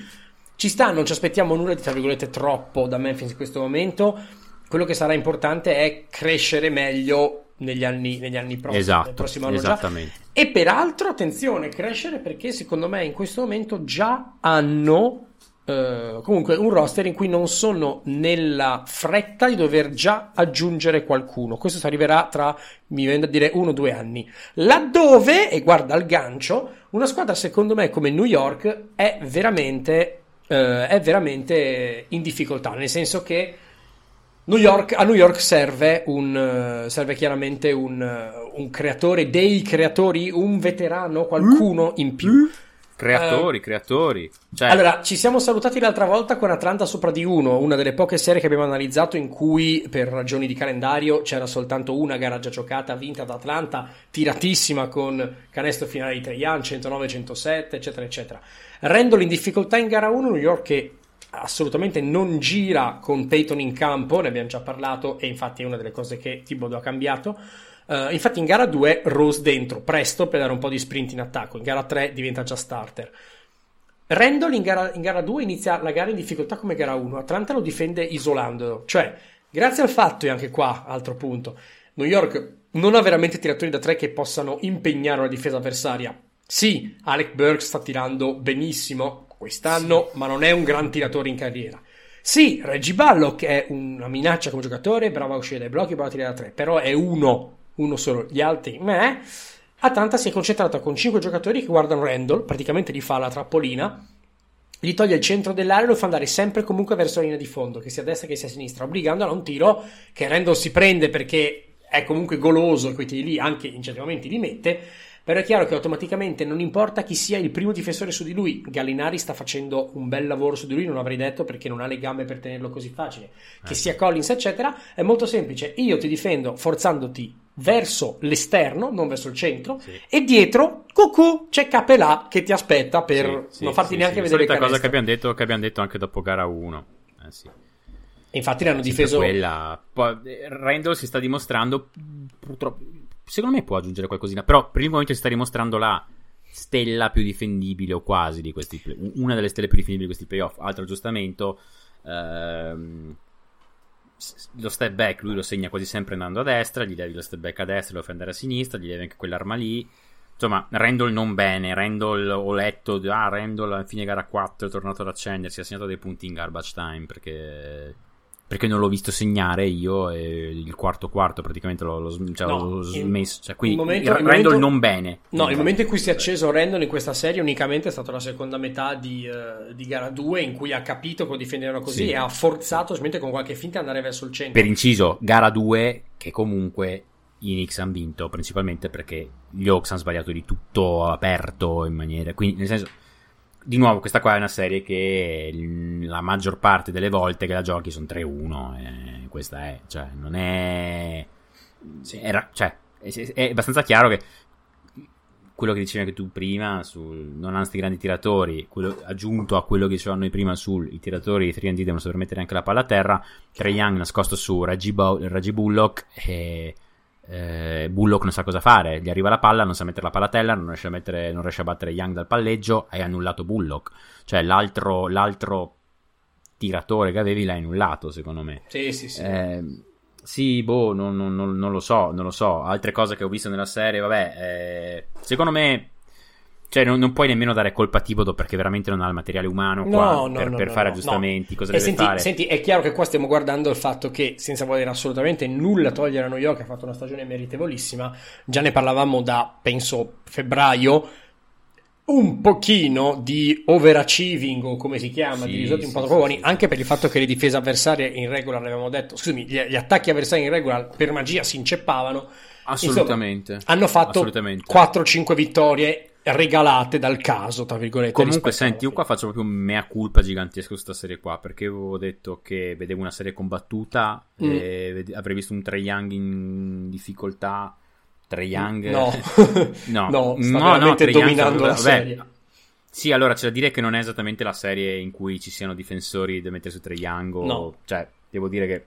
ci sta, non ci aspettiamo nulla di, tra virgolette, troppo da Memphis in questo momento. Quello che sarà importante è crescere meglio negli anni, negli anni prossimi. Esatto, prossimo anno già. esattamente. E peraltro, attenzione, crescere perché secondo me in questo momento già hanno eh, comunque un roster in cui non sono nella fretta di dover già aggiungere qualcuno. Questo si arriverà tra, mi viene da dire, uno o due anni. Laddove, e guarda il gancio, una squadra secondo me come New York è veramente, eh, è veramente in difficoltà, nel senso che New York, a New York serve, un, serve chiaramente un, un creatore dei creatori, un veterano, qualcuno in più. Creatori, creatori. Cioè, Allora, ci siamo salutati l'altra volta con Atlanta sopra di uno, una delle poche serie che abbiamo analizzato in cui per ragioni di calendario c'era soltanto una gara già giocata, vinta da Atlanta, tiratissima con canestro finale di Trajan, 109-107, eccetera, eccetera. Randall in difficoltà in gara 1, New York che assolutamente non gira con Peyton in campo, ne abbiamo già parlato e infatti è una delle cose che Thibodeau ha cambiato. Uh, infatti in gara 2 Rose dentro, presto per dare un po' di sprint in attacco, in gara 3 diventa già starter. Randall in gara, in gara 2 inizia la gara in difficoltà come gara 1, Atlanta lo difende isolandolo, cioè grazie al fatto, e anche qua altro punto, New York non ha veramente tiratori da 3 che possano impegnare una difesa avversaria. Sì, Alec Burks sta tirando benissimo quest'anno, sì. ma non è un gran tiratore in carriera. Sì, Reggie Ballock è una minaccia come giocatore, bravo a uscire dai blocchi, bravo a tirare da 3, però è uno, uno solo, gli altri, meh. Atlanta si è concentrata con 5 giocatori che guardano Randall, praticamente gli fa la trappolina, gli toglie il centro dell'area e lo fa andare sempre comunque verso la linea di fondo, che sia a destra che sia a sinistra, obbligandolo a un tiro che Randall si prende perché è comunque goloso e quei tiri lì anche in certi momenti li mette, però è chiaro che automaticamente non importa chi sia il primo difensore su di lui, Gallinari sta facendo un bel lavoro su di lui, non avrei detto perché non ha le gambe per tenerlo così facile, che Eh. sia Collins eccetera, è molto semplice, io ti difendo forzandoti verso l'esterno, non verso il centro, Sì. e dietro, cucù, c'è Capelà che ti aspetta per Sì, non farti sì, neanche sì, vedere il solita cosa che abbiamo, detto, che abbiamo detto anche dopo gara 1. Eh sì. Infatti l'hanno difeso quella. Poi, eh, Randall si sta dimostrando. Purtroppo, secondo me può aggiungere qualcosina. Però per il momento si sta dimostrando la stella più difendibile o quasi di questi play- una delle stelle più difendibili di questi playoff. Altro aggiustamento. ehm, lo step back lui lo segna quasi sempre andando a destra. Gli levi lo step back a destra, lo fai andare a sinistra. Gli levi anche quell'arma lì. Insomma, Randall non bene. Randall ho letto. Ah, Randall a fine gara 4 è tornato ad accendersi. Ha segnato dei punti in garbage time perché perché non l'ho visto segnare io e il quarto quarto praticamente l'ho, l'ho cioè, No, l'ho smesso cioè, quindi il momento- il Randall momento- non bene No, il momento in cui si è acceso Randall in questa serie unicamente è stata la seconda metà di, eh, di gara 2 in cui ha capito che lo difendevano così Sì. e ha forzato, semplicemente con qualche finta, andare verso il centro. per inciso gara 2 che comunque i Knicks hanno vinto principalmente perché gli Hawks hanno sbagliato di tutto aperto in maniera quindi nel senso di nuovo questa qua è una serie che la maggior parte delle volte che la giochi sono 3-1 e questa è cioè non è era, cioè, è, è abbastanza chiaro che quello che dicevi anche tu prima sul non hanno questi grandi tiratori quello, aggiunto a quello che dicevamo noi prima sul i tiratori di 3D devono saper mettere anche la palla a terra Trey Young nascosto su Reggie, Bo- Reggie Bullock e eh, Bullock non sa cosa fare gli arriva la palla non sa mettere la palla a terra non riesce a, mettere, non riesce a battere Young dal palleggio hai annullato Bullock cioè l'altro, l'altro tiratore che avevi l'hai annullato secondo me Sì, sì, sì. eh, sì, boh, non, non- non- non lo so, non lo so. Altre cose che ho visto nella serie, vabbè, eh, secondo me, cioè, non, non puoi nemmeno dare colpa a Thibodeau perché veramente non ha il materiale umano qua No, no, per, no, per fare aggiustamenti. Cosa E deve senti, fare? senti, è chiaro che qua stiamo guardando il fatto che, senza voler assolutamente nulla togliere a New York, ha fatto una stagione meritevolissima. Già ne parlavamo da, penso, febbraio. Un pochino di overachieving, o come si chiama, Sì, di risultati un po' troppo buoni, anche per il fatto che le difese avversarie in regola, l'avevamo detto, scusami, gli, gli attacchi avversari in regola per magia si inceppavano. Assolutamente. Insomma, hanno fatto Assolutamente. 4-5 vittorie regalate dal caso, tra virgolette. Comunque, senti, io qua faccio proprio un mea culpa gigantesco su questa serie qua. Perché avevo detto che vedevo una serie combattuta. Mm. E ved- avrei visto un Trey Young in difficoltà. Trey Young, No, no, no, sta no, no, Trae Young, dominando la vabbè, serie. Sì, allora c'è da dire che non è esattamente la serie in cui ci siano difensori da mettere su Trae Young. o- No. Cioè, devo dire che è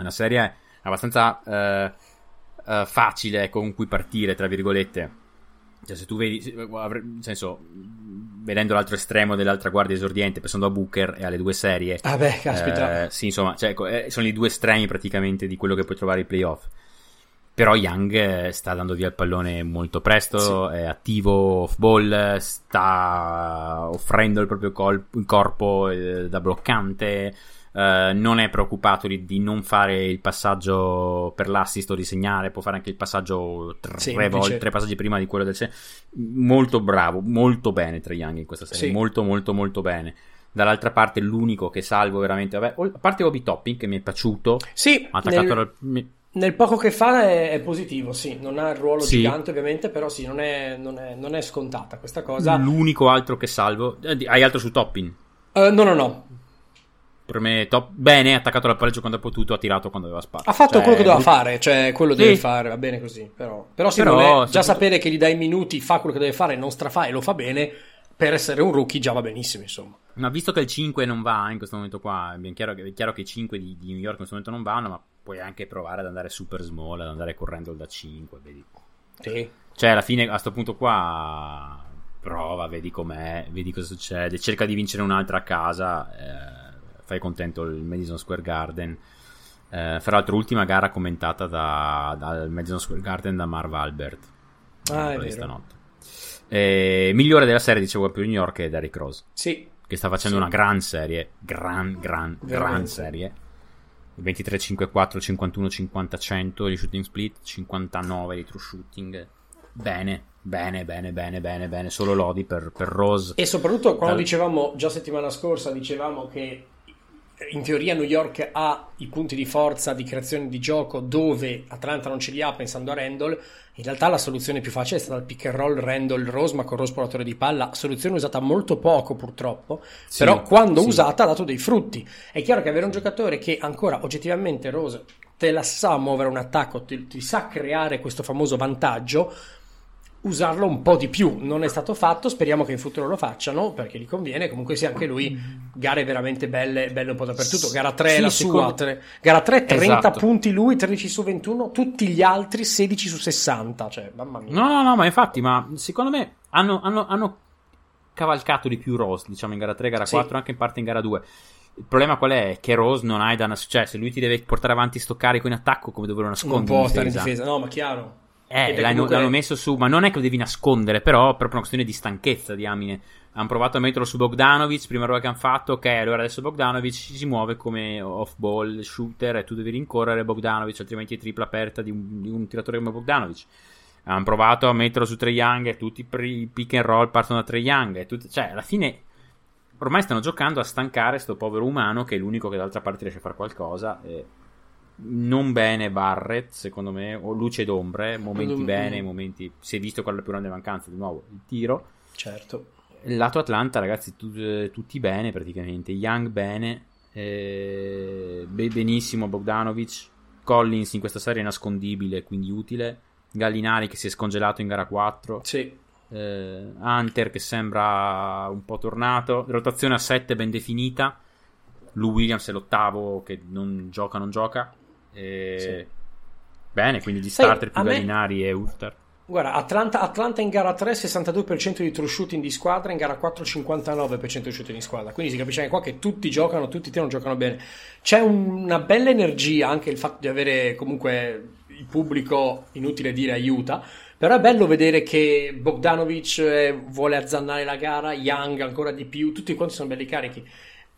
una serie abbastanza eh, eh, facile con cui partire, tra virgolette. Cioè, se tu vedi, se- avre- nel senso, vedendo l'altro estremo dell'altra guardia esordiente, pensando a Booker e alle due serie, Ah beh, caspita. eh, sì, insomma, cioè, ecco, eh, sono i due estremi praticamente di quello che puoi trovare ai playoff. Però Young eh, sta dando via il pallone molto presto, è attivo off ball, sta offrendo il proprio col- corpo eh, da bloccante, eh, non è preoccupato di, di non fare il passaggio per l'assist o di segnare, può fare anche il passaggio tre, Semplice. volte, tre passaggi prima di quello del se- Molto bravo, molto bene Trae Young in questa serie, Sì. molto molto molto bene. Dall'altra parte l'unico che salvo veramente, vabbè, a parte Obi Topping che mi è piaciuto, Sì, nel, mi- nel poco che fa è, è positivo, sì, non ha il ruolo Sì. gigante ovviamente, però sì, non è, non è- non è scontata questa cosa. L'unico altro che salvo. eh, Hai altro su Toppin? Eh, no, no, no, Per me, top. Bene, ha attaccato dal palleggio quando ha potuto, ha tirato quando aveva spazio. Ha fatto Cioè, quello che doveva fare, cioè quello Sì. deve fare, va bene così. Però, però Però, è- già sapere che gli dai minuti, fa quello che deve fare, non strafa e lo fa bene, per essere un rookie già va benissimo, insomma. Ma visto che il 5 non va in questo momento qua, è chiaro che, è chiaro che i 5 di, di New York in questo momento non vanno, ma puoi anche provare ad andare super small, ad andare correndo da 5, vedi. Sì. Cioè, alla fine, a sto punto qua, prova, vedi com'è, vedi cosa succede, cerca di vincere un'altra a casa, eh, fai contento il Madison Square Garden. Eh, fra l'altro, ultima gara commentata da- dal Madison Square Garden da Marv Albert. Ah, è stanotte. Eh, migliore della serie, dicevo, per New York è Derrick Rose, Sì, che sta facendo Sì. una gran serie, gran, gran, gran Veramente. serie. 23, 54, 51, 50, 100 di shooting split, 59 di true shooting. Bene, bene, bene, bene, bene, bene. Solo lodi per, per Rose. E soprattutto quando Dal- dicevamo, già settimana scorsa, dicevamo che in teoria New York ha i punti di forza di creazione di gioco dove Atlanta non ce li ha pensando a Randall, in realtà la soluzione più facile è stata il pick and roll Randall-Rose ma con Rose spolatore di palla, soluzione usata molto poco purtroppo, Sì, però quando sì. usata ha dato dei frutti. È chiaro che avere un giocatore che ancora oggettivamente Rose te la sa muovere un attacco, ti, ti sa creare questo famoso vantaggio, usarlo un po' di più. Non è stato fatto, speriamo che in futuro lo facciano perché gli conviene. Comunque sia anche lui, gare veramente belle, belle un po' dappertutto. Gara 3 Sì, la tre- gara 3 30 Esatto. punti lui, 13 su 21, tutti gli altri 16 su 60. Cioè, mamma mia. No, no, no, ma infatti, ma secondo me hanno, hanno- hanno cavalcato di più Rose, diciamo, in gara 3, gara Sì. 4, anche in parte in gara 2. Il problema qual è? Che Rose non hai da nas- cioè se lui ti deve portare avanti sto carico in attacco come dove lo non può in stare in difesa. No, ma chiaro. Eh, l'hanno, comunque- l'hanno messo su, ma non è che lo devi nascondere, però è proprio una questione di stanchezza, diamine. Hanno provato a metterlo su Bogdanovic, prima roba che hanno fatto, ok, allora adesso Bogdanovic si muove come off-ball shooter e tu devi rincorrere Bogdanovic, altrimenti è tripla aperta di un, di un tiratore come Bogdanovic. Hanno provato a metterlo su Trae Young e tutti i pick and roll partono da Trae Young. Tutti- cioè, alla fine, ormai stanno giocando a stancare sto povero umano che è l'unico che dall'altra parte riesce a fare qualcosa. E non bene Barrett, secondo me, o luce ed ombre, momenti Mm, bene, momenti... Si è visto qual è la più grande mancanza, di nuovo, il tiro. Certo. Lato Atlanta, ragazzi, tu- eh, tutti bene praticamente. Young bene, eh, be- benissimo Bogdanovic, Collins in questa serie è nascondibile, quindi utile. Gallinari che si è scongelato in gara 4. Sì. eh, Hunter che sembra un po' tornato. Rotazione a 7 ben definita. Lou Williams è l'ottavo che non gioca, non gioca. E- Bene, quindi di starter più a me- Gallinari e Urter. Guarda, Atlanta, Atlanta in gara 3 62% di true shooting di squadra, in gara 4 59% di shooting di squadra. Quindi si capisce anche qua che tutti giocano, tutti tirano, giocano bene. C'è un- una bella energia, anche il fatto di avere comunque il pubblico, inutile dire, aiuta. Però è bello vedere che Bogdanovic eh, vuole azzannare la gara, Young ancora di più, tutti quanti sono belli carichi.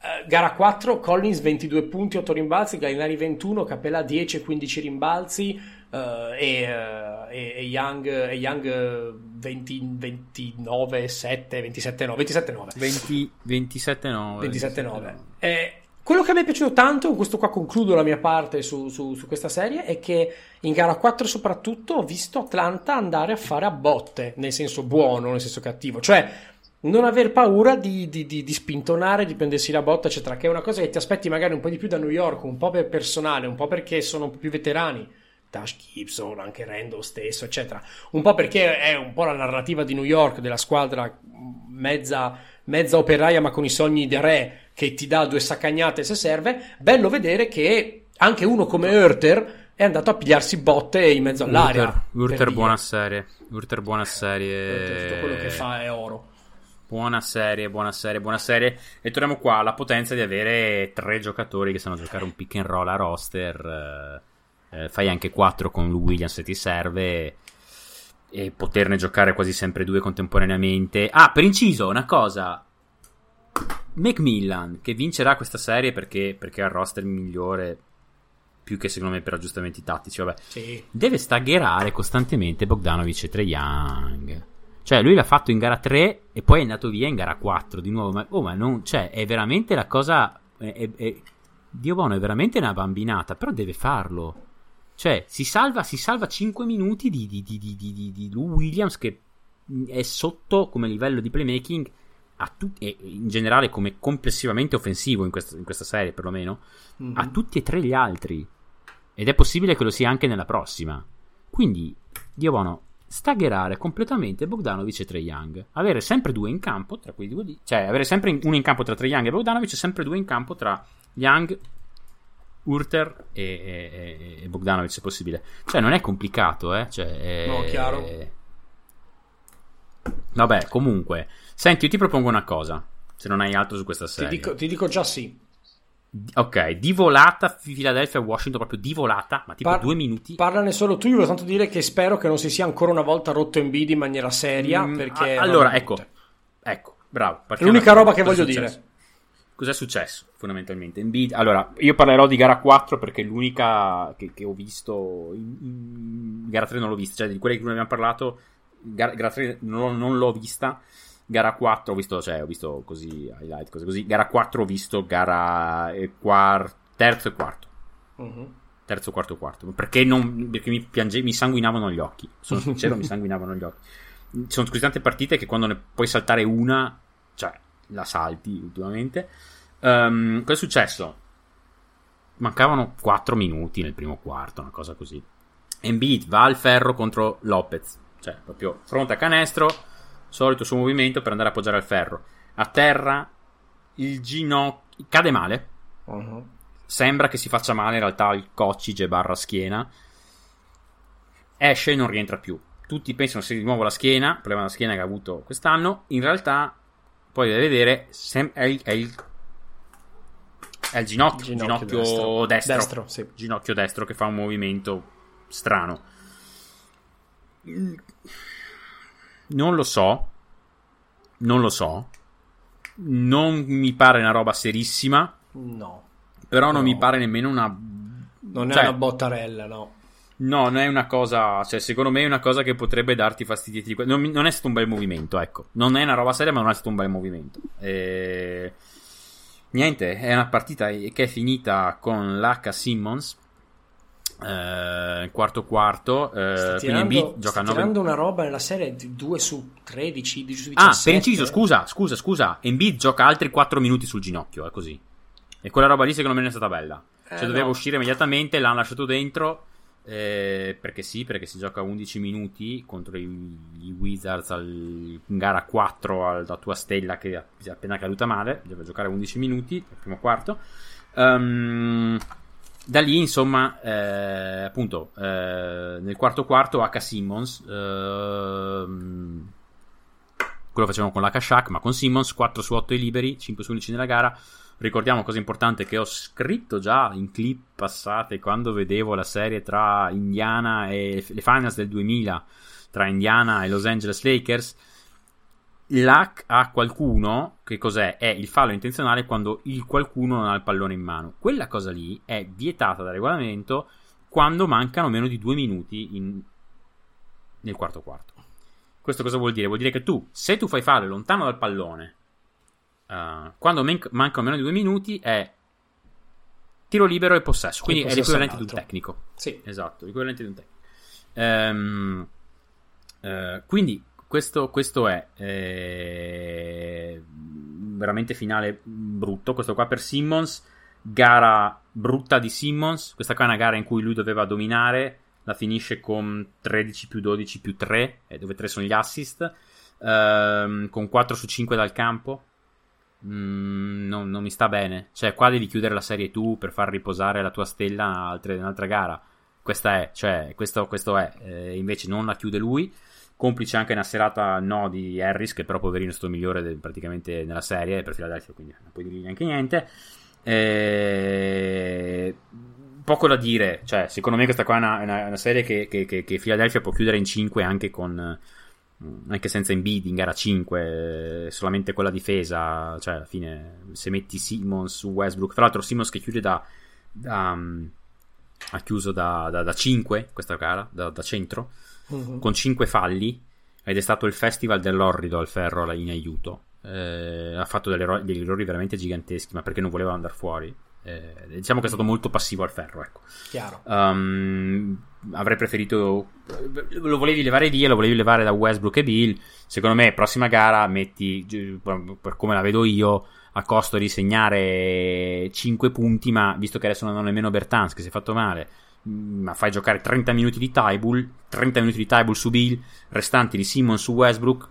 Eh, gara 4, Collins 22 punti, 8 rimbalzi, Gallinari 21, Capella 10, 15 rimbalzi eh, e, eh, e- e Young, e Young eh, 20 29, 7, 27, 9, 27, 9. 20, 27 no. 27-9. Eh, quello che mi è piaciuto tanto, con questo qua concludo la mia parte su, su- su questa serie, è che in gara 4 soprattutto ho visto Atlanta andare a fare a botte, nel senso buono, nel senso cattivo, cioè non aver paura di, di- di- di spintonare, di prendersi la botta, eccetera, che è una cosa che ti aspetti magari un po' di più da New York, un po' per personale, un po' perché sono un po' più veterani. Dash Gibson, anche Randall stesso, eccetera. Un po' perché è un po' la narrativa di New York, della squadra mezza, mezza operaia ma con i sogni di re che ti dà due saccagnate se serve. Bello vedere che anche uno come Hurter è andato a pigliarsi botte in mezzo all'aria. Urter, Urter buona serie. Urter buona serie. Urter, tutto quello che fa è oro. Buona serie, buona serie, buona serie. E torniamo qua alla potenza di avere tre giocatori che sanno giocare un pick and roll a roster. eh, eh, fai anche 4 con Lou Williams se ti serve e poterne giocare quasi sempre due contemporaneamente. Ah, per inciso, una cosa. Macmillan, che vincerà questa serie perché, perché ha il roster migliore, più che secondo me per aggiustamenti tattici, vabbè. Sì. Deve staggerare costantemente Bogdanovic e Trae Young. Cioè, lui l'ha fatto in gara 3 e poi è andato via in gara 4 di nuovo. Ma, oh, ma non, cioè, è veramente la cosa. È, è, è, Dio buono, è veramente una bambinata, però deve farlo. Cioè, si salva, si salva 5 minuti di, di, di, di, di, di Lou Williams che è sotto come livello di playmaking a tutti, e in generale come complessivamente offensivo in questa, in questa serie perlomeno, Mhm. a tutti e tre gli altri. Ed è possibile che lo sia anche nella prossima. Quindi, Dio buono, staggerare completamente Bogdanovic e Trae Young. Avere sempre due in campo tra quei due lì. Cioè, avere sempre uno in campo tra Trae Young e Bogdanovic e sempre due in campo tra Young, Urter e, e- e Bogdanovic se possibile. Cioè, non è complicato, eh. Cioè, è- No, chiaro. Vabbè, comunque. Senti, io ti propongo una cosa. Se non hai altro su questa Ti serie. dico, ti dico già sì. Ok, di volata Philadelphia-Washington, proprio di volata, ma tipo Par- due minuti. Parlane solo tu, io voglio tanto dire che spero che non si sia ancora una volta rotto Embiid in maniera seria, Mm, perché... a- allora, ecco, ecco, bravo. È l'unica roba che voglio successo? dire. Cos'è successo fondamentalmente? Embiid, allora, io parlerò di gara 4 perché è l'unica che, che ho visto. In, in- gara 3 non l'ho vista, cioè di quelle di cui abbiamo parlato, gara, gara 3 non, non l'ho vista. Gara 4 ho visto, cioè, ho visto così highlight, cose così. Gara 4 ho visto gara e quar- terzo e quarto. Mhm. terzo, quarto, quarto. Perché, non, perché mi, piange, mi sanguinavano gli occhi. Sono sincero, mi sanguinavano gli occhi. Ci sono così tante partite che quando ne puoi saltare una, cioè, la salti ultimamente. Ehm, cosa è successo? Mancavano 4 minuti nel primo quarto, una cosa così. Embiid va al ferro contro Lopez. Cioè, proprio fronte a canestro, solito suo movimento per andare a appoggiare al ferro. A terra, il ginocchio... Cade male, Mhm. Sembra che si faccia male in realtà al coccige barra schiena. Esce e non rientra più. Tutti pensano sia di nuovo la schiena, problema della schiena che ha avuto quest'anno. In realtà, poi deve vedere, sem- è, il, è il- è il ginocchio, Ginocchio ginocchio, destro. destro. Destro, sì. Ginocchio destro che fa un movimento strano. Mm. Non lo so. Non lo so. Non mi pare una roba serissima. No, Però non No. mi pare nemmeno una. non è Cioè, una bottarella, no. No, non è una cosa. Cioè, secondo me è una cosa che potrebbe darti fastidio. Non, non è stato un bel movimento, ecco. Non è una roba seria, ma non è stato un bel movimento. E... Niente, è una partita che è finita con l'H Simmons. Eh, quarto quarto. eh, quindi tirando, Embiid gioca sta a 9 tirando una roba nella serie di 2 su 13, di su 17. Ah, per inciso, scusa, scusa, scusa. Embiid gioca altri 4 minuti sul ginocchio, è così. E quella roba lì secondo me non è stata bella. Cioè Eh, doveva no. uscire immediatamente, l'hanno lasciato dentro. eh, perché sì, perché si gioca 11 minuti contro i, i Wizards al, in gara 4 alla tua stella che è appena caduta male. Deve giocare 11 minuti, il primo quarto. Ehm, da lì, insomma, eh, appunto, eh, nel quarto quarto H. Simmons, ehm, quello facevamo con l'H Shaq, ma con Simmons 4 su 8 liberi, 5 su 11 nella gara. Ricordiamo cosa importante che ho scritto già in clip passate quando vedevo la serie tra Indiana e le finals del 2000 tra Indiana e Los Angeles Lakers. L'hack a qualcuno, che cos'è? È il fallo intenzionale quando il qualcuno non ha il pallone in mano. Quella cosa lì è vietata dal regolamento quando mancano meno di due minuti in- nel quarto quarto. Questo cosa vuol dire? Vuol dire che tu, se tu fai fallo lontano dal pallone, eh, quando man- mancano meno di due minuti, è tiro libero e possesso. Quindi è possesso l'equivalente di un tecnico. Sì. Esatto, l'equivalente di un tecnico. Ehm, eh, quindi questo, questo è eh, veramente finale brutto. Questo qua per Simmons, gara brutta di Simmons. Questa qua è una gara in cui lui doveva dominare. La finisce con 13 più 12 più 3, eh, dove 3 sono gli assist. ehm, con 4 su 5 dal campo. Mm, non, non mi sta bene. Cioè, qua devi chiudere la serie tu per far riposare la tua stella in un'altra gara. Questa è, cioè, questo, questo è. Eh, invece non la chiude lui. Complice anche una serata no di Harris, che però poverino è stato migliore del- praticamente nella serie per Philadelphia, quindi non puoi dirgli neanche niente. Eh, poco da dire. Cioè, secondo me questa qua è una, una, una serie che, che, che, che, Philadelphia può chiudere in 5 anche con. Anche senza Embiid in gara 5, solamente con la difesa. Cioè, alla fine, se metti Simmons su Westbrook. Tra l'altro, Simmons che chiude da. da um, ha chiuso da, da, da, 5 questa gara, da, da centro, uh-huh. con 5 falli. Ed è stato il festival dell'orrido al ferro in aiuto. Eh, ha fatto ero- degli errori veramente giganteschi, ma perché non voleva andare fuori. Eh, diciamo che è stato molto passivo al ferro. Ecco. Chiaro. Um, avrei preferito. Lo volevi levare via, lo volevi levare da Westbrook e Bill. Secondo me, prossima gara metti, per come la vedo io, a costo di segnare 5 punti. Ma visto che adesso non hanno nemmeno Bertans, che si è fatto male, ma fai giocare 30 minuti di Tybull, 30 minuti di Tybull su Bill, restanti di Simon su Westbrook.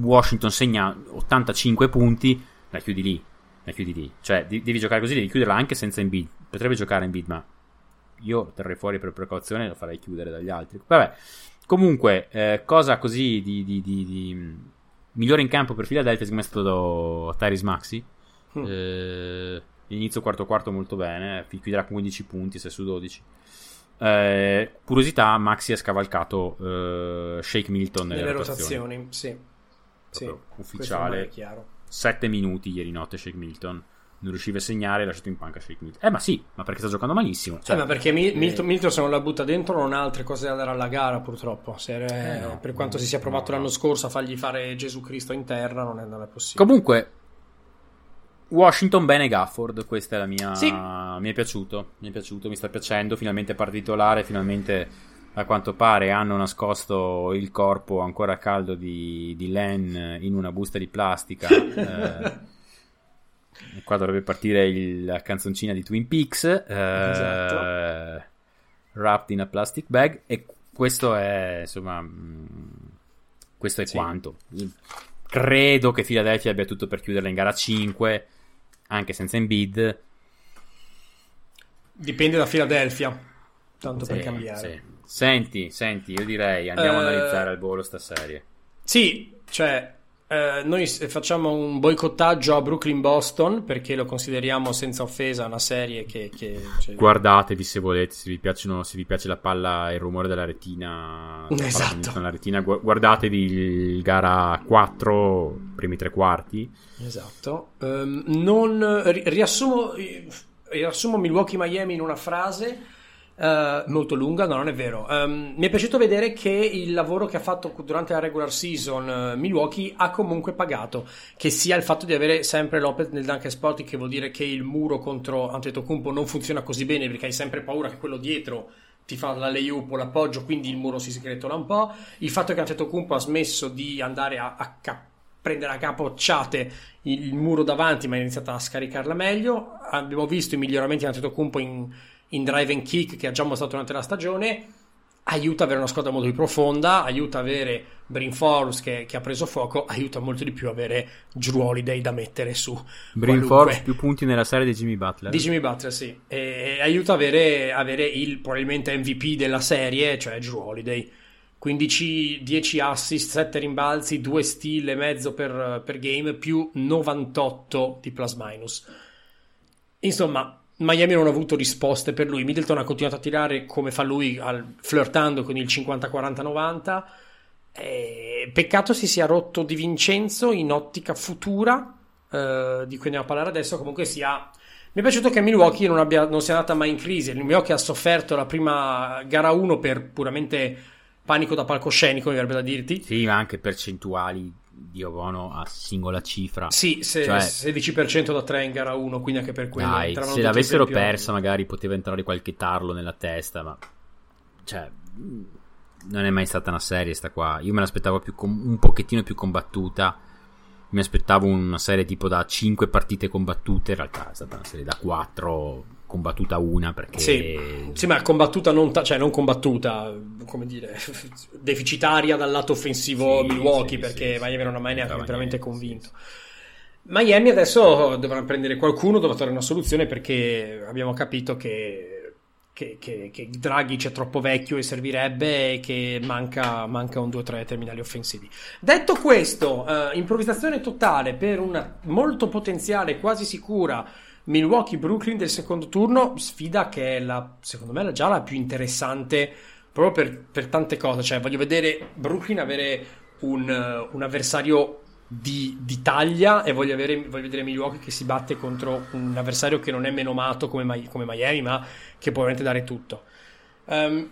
Washington segna 85 punti, la chiudi lì la chiudi lì. Cioè, devi giocare così, devi chiuderla anche senza Embiid. Potrebbe giocare Embiid, ma io terrei fuori per precauzione e lo farei chiudere dagli altri. Vabbè, comunque, eh, cosa così di, di, di, di, migliore in campo per Philadelphia è stato Tyrese Maxi. Mm. Eh, inizio quarto quarto molto bene, chiuderà con 15 punti, se su 12. Eh, curiosità, Maxi ha scavalcato eh, Shake Milton nelle, nelle rotazioni. rotazioni sì. Sì, ufficiale. chiaro 7 minuti ieri notte Shake Milton non riusciva a segnare e lasciato in panca Shake Milton. Eh, ma sì, ma perché sta giocando malissimo. Cioè, eh, ma perché Mi- Milton, Milton, se non la butta dentro, non ha altre cose da dare alla gara, purtroppo. Re, eh, no, per quanto no, si sia provato no, l'anno scorso a fargli fare Gesù Cristo in terra, non è, non è possibile. Comunque, Washington bene Gafford, questa è la mia. Sì. Mi è piaciuto, mi è piaciuto, mi sta piacendo. Finalmente parte titolare, finalmente a quanto pare hanno nascosto il corpo ancora caldo di, di Len in una busta di plastica. eh, qua dovrebbe partire il, la canzoncina di Twin Peaks. Eh, esatto. Wrapped in a plastic bag. E questo è, insomma, mm, questo è sì. quanto. Credo che Philadelphia abbia tutto per chiuderla in gara 5, anche senza Embiid. Dipende da Philadelphia. Tanto sì, per cambiare. Sì. Senti, senti, io direi andiamo uh, a analizzare al volo sta serie. Sì, cioè Uh, noi facciamo un boicottaggio a Brooklyn Boston perché lo consideriamo senza offesa una serie che. che cioè... Guardatevi se volete, se vi, piacciono, se vi piace la palla e il rumore della retina. Esatto. Della retina, guardatevi il gara 4, primi tre quarti. Esatto. Um, non, riassumo, riassumo Milwaukee Miami in una frase. Uh, molto lunga, no, non è vero. Um, mi è piaciuto vedere che il lavoro che ha fatto durante la regular season uh, Milwaukee ha comunque pagato, che sia il fatto di avere sempre Lopez nel dunk spot, che vuol dire che il muro contro Antetokounmpo non funziona così bene perché hai sempre paura che quello dietro ti fa la layup o l'appoggio, quindi il muro si scretola un po'. Il fatto che Antetokounmpo ha smesso di andare a, a cap- prendere a capocciate il, il muro davanti, ma ha iniziato a scaricarla meglio. Abbiamo visto i miglioramenti di Antetokounmpo in in drive and kick che ha già mostrato durante la stagione aiuta avere una squadra molto più profonda, aiuta avere Brin Forbes che, che, ha preso fuoco, aiuta molto di più avere Drew Holiday da mettere su. Brin Forbes più punti nella serie di Jimmy Butler. Di Jimmy Butler, sì. E, e aiuta avere, avere, il probabilmente MVP della serie, cioè Drew Holiday. 15, 10 assist, 7 rimbalzi, 2 steal e mezzo per, per game, più 98 di plus minus. Insomma, Miami non ha avuto risposte per lui. Middleton ha continuato a tirare come fa lui, al, flirtando con il 50-40-90. Eh, peccato si sia rotto Di Vincenzo in ottica futura, eh, di cui andiamo a parlare adesso. Comunque sia. Mi è piaciuto che Milwaukee non, abbia, non sia andata mai in crisi. Il Milwaukee ha sofferto la prima gara 1 per puramente panico da palcoscenico, mi verrebbe da dirti. Sì, ma anche percentuali Dio buono a singola cifra. Sì, se, cioè, 16% da 3 in gara 1, quindi anche per quello. Dai, se l'avessero persa, magari poteva entrare qualche tarlo nella testa, ma cioè, non è mai stata una serie sta qua. Io me l'aspettavo più com- un pochettino più combattuta. Mi aspettavo una serie tipo da 5 partite combattute, in realtà è stata una serie da 4 combattuta una perché sì, sì ma combattuta non, ta- cioè non combattuta come dire deficitaria dal lato offensivo sì, Milwaukee sì, perché sì, Miami non ha mai neanche veramente convinto. Miami adesso dovrà prendere qualcuno dovrà trovare una soluzione perché abbiamo capito che che, che, che Draghi c'è troppo vecchio e servirebbe e che manca, manca un 2-3 terminali offensivi. Detto questo, uh, improvvisazione totale per una molto potenziale, quasi sicura Milwaukee-Brooklyn del secondo turno, sfida che è la, secondo me, già la più interessante proprio per, per tante cose. Cioè, voglio vedere Brooklyn avere un, un avversario di, di, taglia e voglio, avere, voglio, vedere Milwaukee che si batte contro un avversario che non è meno amato come, come Miami, ma che può veramente dare tutto. Um,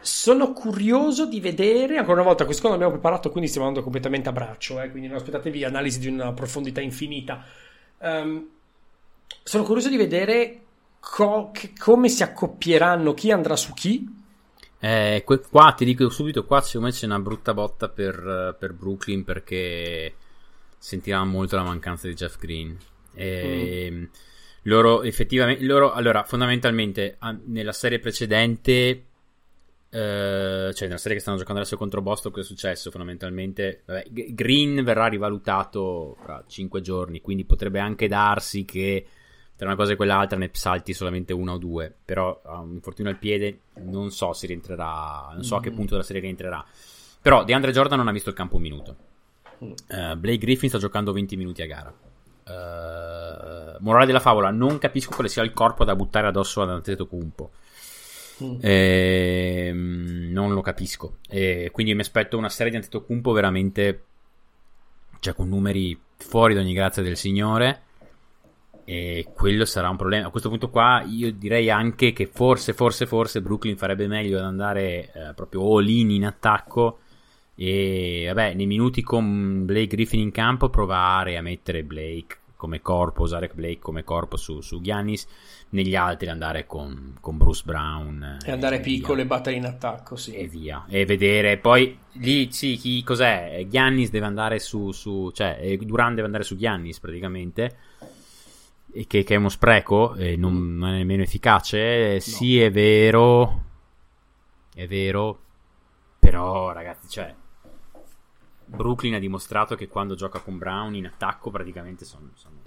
sono curioso di vedere, ancora una volta, questo non abbiamo preparato, quindi stiamo andando completamente a braccio, eh, quindi non aspettatevi analisi di una profondità infinita. Um, sono curioso di vedere co- come si accoppieranno, chi andrà su chi. Eh, qua ti dico subito, qua secondo me c'è una brutta botta per, per Brooklyn perché sentiranno molto la mancanza di Jeff Green. E, mm. Loro effettivamente, loro, allora, fondamentalmente, nella serie precedente Uh, cioè nella serie che stanno giocando adesso contro Boston cosa è successo fondamentalmente vabbè, Green verrà rivalutato fra 5 giorni quindi potrebbe anche darsi che tra una cosa e quell'altra ne salti solamente una o due però ha un infortunio al piede non so se rientrerà non so mm. a che mm. punto della serie rientrerà però DeAndre Jordan non ha visto il campo un minuto uh, Blake Griffin sta giocando 20 minuti a gara uh, morale della favola non capisco quale sia il corpo da buttare addosso ad Antetokounmpo Mm. Eh, non lo capisco. E quindi mi aspetto una serie di Antetokounmpo veramente cioè con numeri fuori da ogni grazia del Signore. E quello sarà un problema. A questo punto qua io direi anche che forse, forse, forse Brooklyn farebbe meglio ad andare eh, proprio all in attacco e vabbè, nei minuti con Blake Griffin in campo provare a mettere Blake come corpo, usare Blake come corpo su, su Giannis negli altri andare con, con Bruce Brown e andare e piccolo e battere in attacco sì. e via. E vedere. Poi lì sì chi cos'è? Giannis deve andare su, su cioè Duran deve andare su Giannis praticamente che, che è uno spreco e non, non è nemmeno efficace no. sì è vero è vero però ragazzi cioè Brooklyn ha dimostrato che quando gioca con Brown in attacco praticamente sono, sono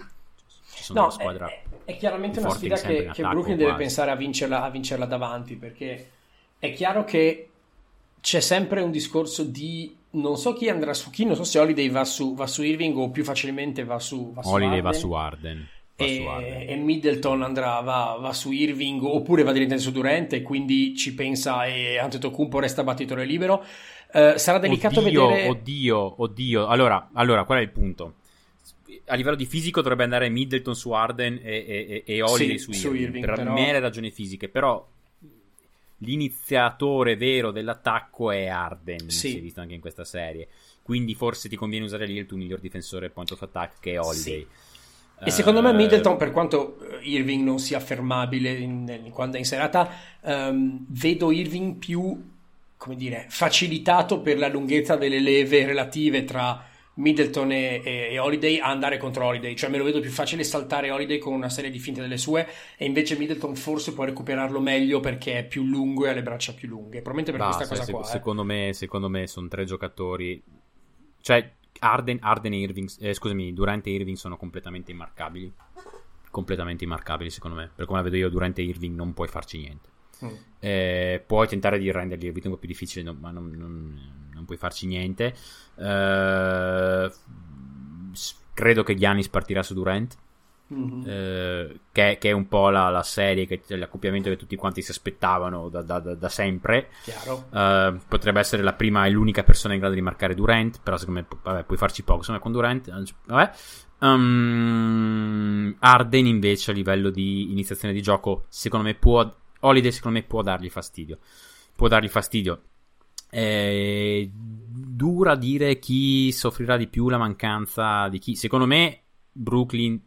sono no, squadra è, è chiaramente una sfida che, che Brooklyn deve pensare a vincerla, a vincerla davanti perché è chiaro che c'è sempre un discorso di non so chi andrà su chi, non so se Holiday va su, va su Irving o più facilmente va su, va su Holiday Arden. va su Arden. E, e, Middleton andrà, va, va, su Irving oppure va direttamente su Durant e quindi ci pensa e Antetokounmpo resta battitore libero. Uh, sarà delicato oddio, vedere... Oddio, oddio, allora, allora, qual è il punto? a livello di fisico dovrebbe andare Middleton su Arden e, e, e Holiday sì, su, Irving, su Irving per però... mere ragioni fisiche però l'iniziatore vero dell'attacco è Arden sì. si è visto anche in questa serie quindi forse ti conviene usare lì il tuo miglior difensore point of attack che è Holiday sì. E secondo me Middleton, per quanto eh, Irving non sia fermabile in, quando è in serata, um, vedo Irving più, come dire, facilitato per la lunghezza delle leve relative tra Middleton e, e, e, Holiday a andare contro Holiday, cioè me lo vedo più facile saltare Holiday con una serie di finte delle sue e invece Middleton forse può recuperarlo meglio perché è più lungo e ha le braccia più lunghe, probabilmente per no, questa cosa se, qua. Secondo, eh. me, secondo me sono tre giocatori, cioè Arden, Arden e Irving, eh, scusami, Durant e Irving sono completamente immarcabili, completamente immarcabili secondo me, per come la vedo io Durant e Irving non puoi farci niente. Mm. Eh, puoi tentare di renderli la vita un po' più difficile, no, ma non, non non puoi farci niente. Uh, credo che Giannis partirà su Durant. Mm-hmm. Uh, che, che, è un po' la, la serie, che, l'accoppiamento che tutti quanti si aspettavano da, da, da, da sempre. Uh, potrebbe essere la prima e l'unica persona in grado di marcare Durant, però secondo me vabbè, puoi farci poco. Secondo me con Durant, vabbè. Um, Arden invece a livello di iniziazione di gioco, secondo me può. Holiday secondo me può dargli fastidio. Può dargli fastidio. È dura dire chi soffrirà di più la mancanza di chi. Secondo me, Brooklyn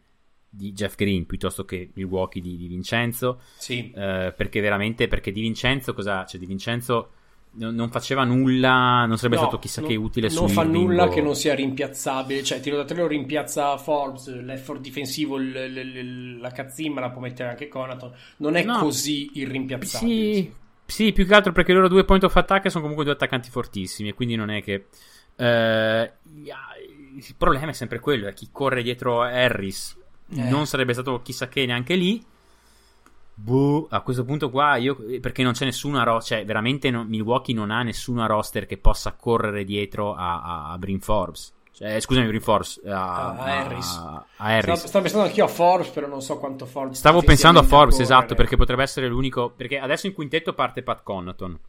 di Jeff Green piuttosto che Milwaukee di, di Vincenzo. Sì. Eh, perché veramente, perché di Vincenzo cosa? Cioè, di Vincenzo non faceva nulla, non sarebbe no, stato chissà non, che utile non fa nulla che non sia rimpiazzabile. Cioè, tiro da tre lo rimpiazza Forbes, l'effort difensivo, l, l, l, la cazzimma la può mettere anche Conaton. Non è no. così irrimpiazzabile. Sì, sì, più che altro perché loro due point of attack sono comunque due attaccanti fortissimi e quindi non è che... Uh, il problema è sempre quello, è chi corre dietro Harris eh. non sarebbe stato chissà che neanche lì. Boh, a questo punto qua io perché non c'è nessuna roster, cioè veramente no, Milwaukee non ha nessuna roster che possa correre dietro a, a, a Brin Forbes. Cioè, scusami, Green Force. A, a Harris. A, Harris. Stavo, stavo, pensando anch'io a Forbes, però non so quanto Forbes. Stavo pensando a Forbes, a esatto, perché potrebbe essere l'unico. Perché adesso in quintetto parte Pat Connaton.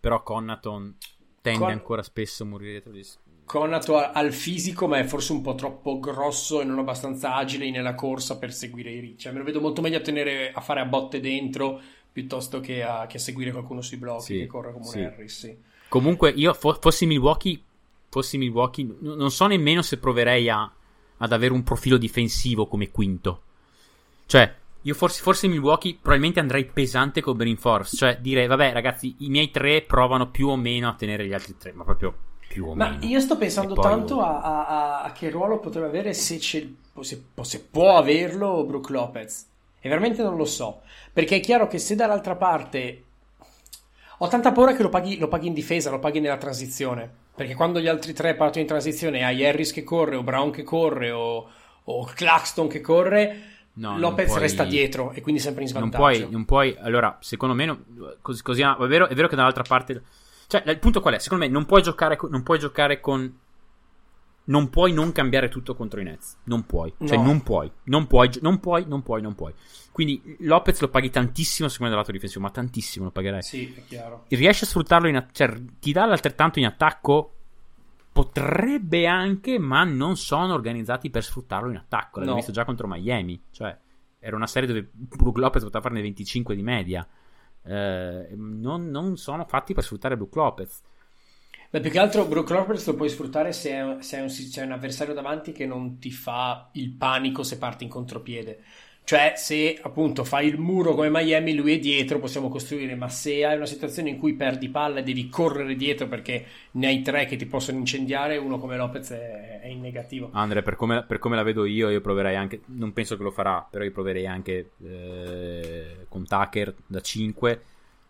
Però Connaton tende Con... ancora spesso a morire dietro di Conato al fisico, ma è forse un po' troppo grosso e non abbastanza agile nella corsa per seguire i ricci. Cioè, me lo vedo molto meglio a, tenere, a fare a botte dentro piuttosto che a, che a seguire qualcuno sui blocchi sì, che corre come sì. un Harris. Sì. Comunque, io fo- fossi Milwaukee, fossi Milwaukee, n- non so nemmeno se proverei a, ad avere un profilo difensivo come quinto. Cioè, io forse, forse Milwaukee probabilmente andrei pesante con Brain Force. Cioè, direi, vabbè, ragazzi, i miei tre provano più o meno a tenere gli altri tre, ma proprio più o Ma meno. io sto pensando tanto a, a, a, che ruolo potrebbe avere se, se, se, può averlo Brook Lopez. E veramente non lo so. Perché è chiaro che se dall'altra parte ho tanta paura che lo paghi, lo paghi in difesa, lo paghi nella transizione. Perché quando gli altri tre partono in transizione, hai Harris che corre, o Brown che corre, o, o Claxton che corre, no, Lopez puoi... resta dietro e quindi sempre in svantaggio. Non puoi, non puoi allora, secondo me, no, così, così, è, vero, è vero che dall'altra parte cioè, il punto qual è? Secondo me non puoi giocare, non puoi giocare con. Non puoi non cambiare tutto contro i Nets. Non puoi. Cioè, no. non puoi. Non puoi, non puoi, non puoi, non puoi. Quindi Lopez lo paghi tantissimo secondo me dal lato difensivo, ma tantissimo lo pagherai. Sì, è chiaro. Riesci a sfruttarlo in cioè ti dà l'altrettanto in attacco? Potrebbe anche, ma non sono organizzati per sfruttarlo in attacco. L'abbiamo no. visto già contro Miami. Cioè, era una serie dove Brook Lopez poteva farne 25 di media eh, non, non, sono fatti per sfruttare Brook Lopez. Beh, più che altro Brook Lopez lo puoi sfruttare se, è, un, se un avversario davanti che non ti fa il panico se parti in contropiede. Cioè, se appunto fai il muro come Miami, lui è dietro, possiamo costruire, ma se hai una situazione in cui perdi palla e devi correre dietro perché ne hai tre che ti possono incendiare, uno come Lopez è, è in negativo. Andre, per come, per come, la vedo io, io proverei anche, non penso che lo farà, però io proverei anche eh, con Tucker da 5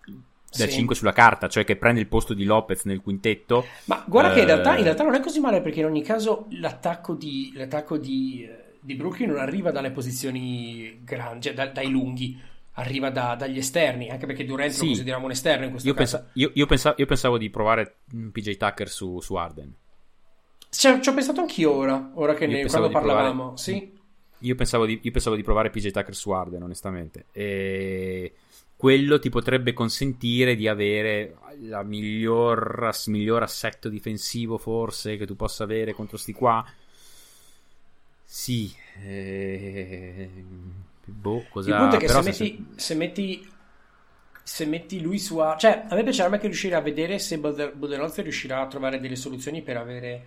da sì. 5 sulla carta, cioè che prende il posto di Lopez nel quintetto. Ma guarda eh... che in realtà, in realtà, non è così male perché in ogni caso l'attacco di, l'attacco di eh, di Brooklyn non arriva dalle posizioni grandi, cioè da, dai lunghi, arriva da, dagli esterni, anche perché Durant sì. lo consideriamo un esterno in questo io caso. Pensa, io, io, pensavo, io, pensavo, di provare PJ Tucker su, su Arden. Cioè, ci ho pensato anch'io ora, ora che ne, quando parlavamo. Provare, sì. Io pensavo, di, io pensavo di provare PJ Tucker su Arden, onestamente. E quello ti potrebbe consentire di avere il miglior, miglior assetto difensivo, forse, che tu possa avere contro sti qua sì, eh... boh, cosa... Il punto è che se metti, se... se metti, se metti lui su... A... Cioè, a me piacerebbe anche riuscire a vedere se Budenholzer riuscirà a trovare delle soluzioni per avere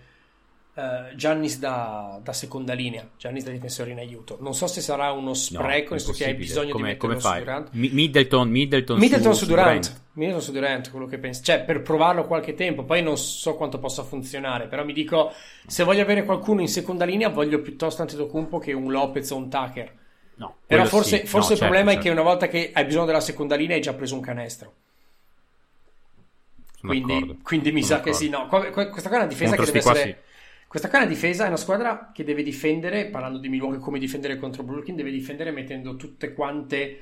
uh, Giannis da, da, seconda linea, Giannis da difensore in aiuto. Non so se sarà uno spreco, senso che hai bisogno come, di metterlo come su Durant. Middleton, Middleton, Middleton su, su Durant. Durant. Middleton su Durant, quello che penso. Cioè, per provarlo qualche tempo, poi non so quanto possa funzionare, però mi dico, se voglio avere qualcuno in seconda linea, voglio piuttosto Antetokounmpo che un Lopez o un Tucker. No, però forse, sì. forse no, il certo, problema certo. è che una volta che hai bisogno della seconda linea hai già preso un canestro. Quindi, quindi, mi Sono sa d'accordo. che sì, no. Questa qua è una difesa Contro che deve essere... Sì. Questa qua è una difesa, è una squadra che deve difendere, parlando di Milwaukee come difendere contro Brooklyn, deve difendere mettendo tutte quante,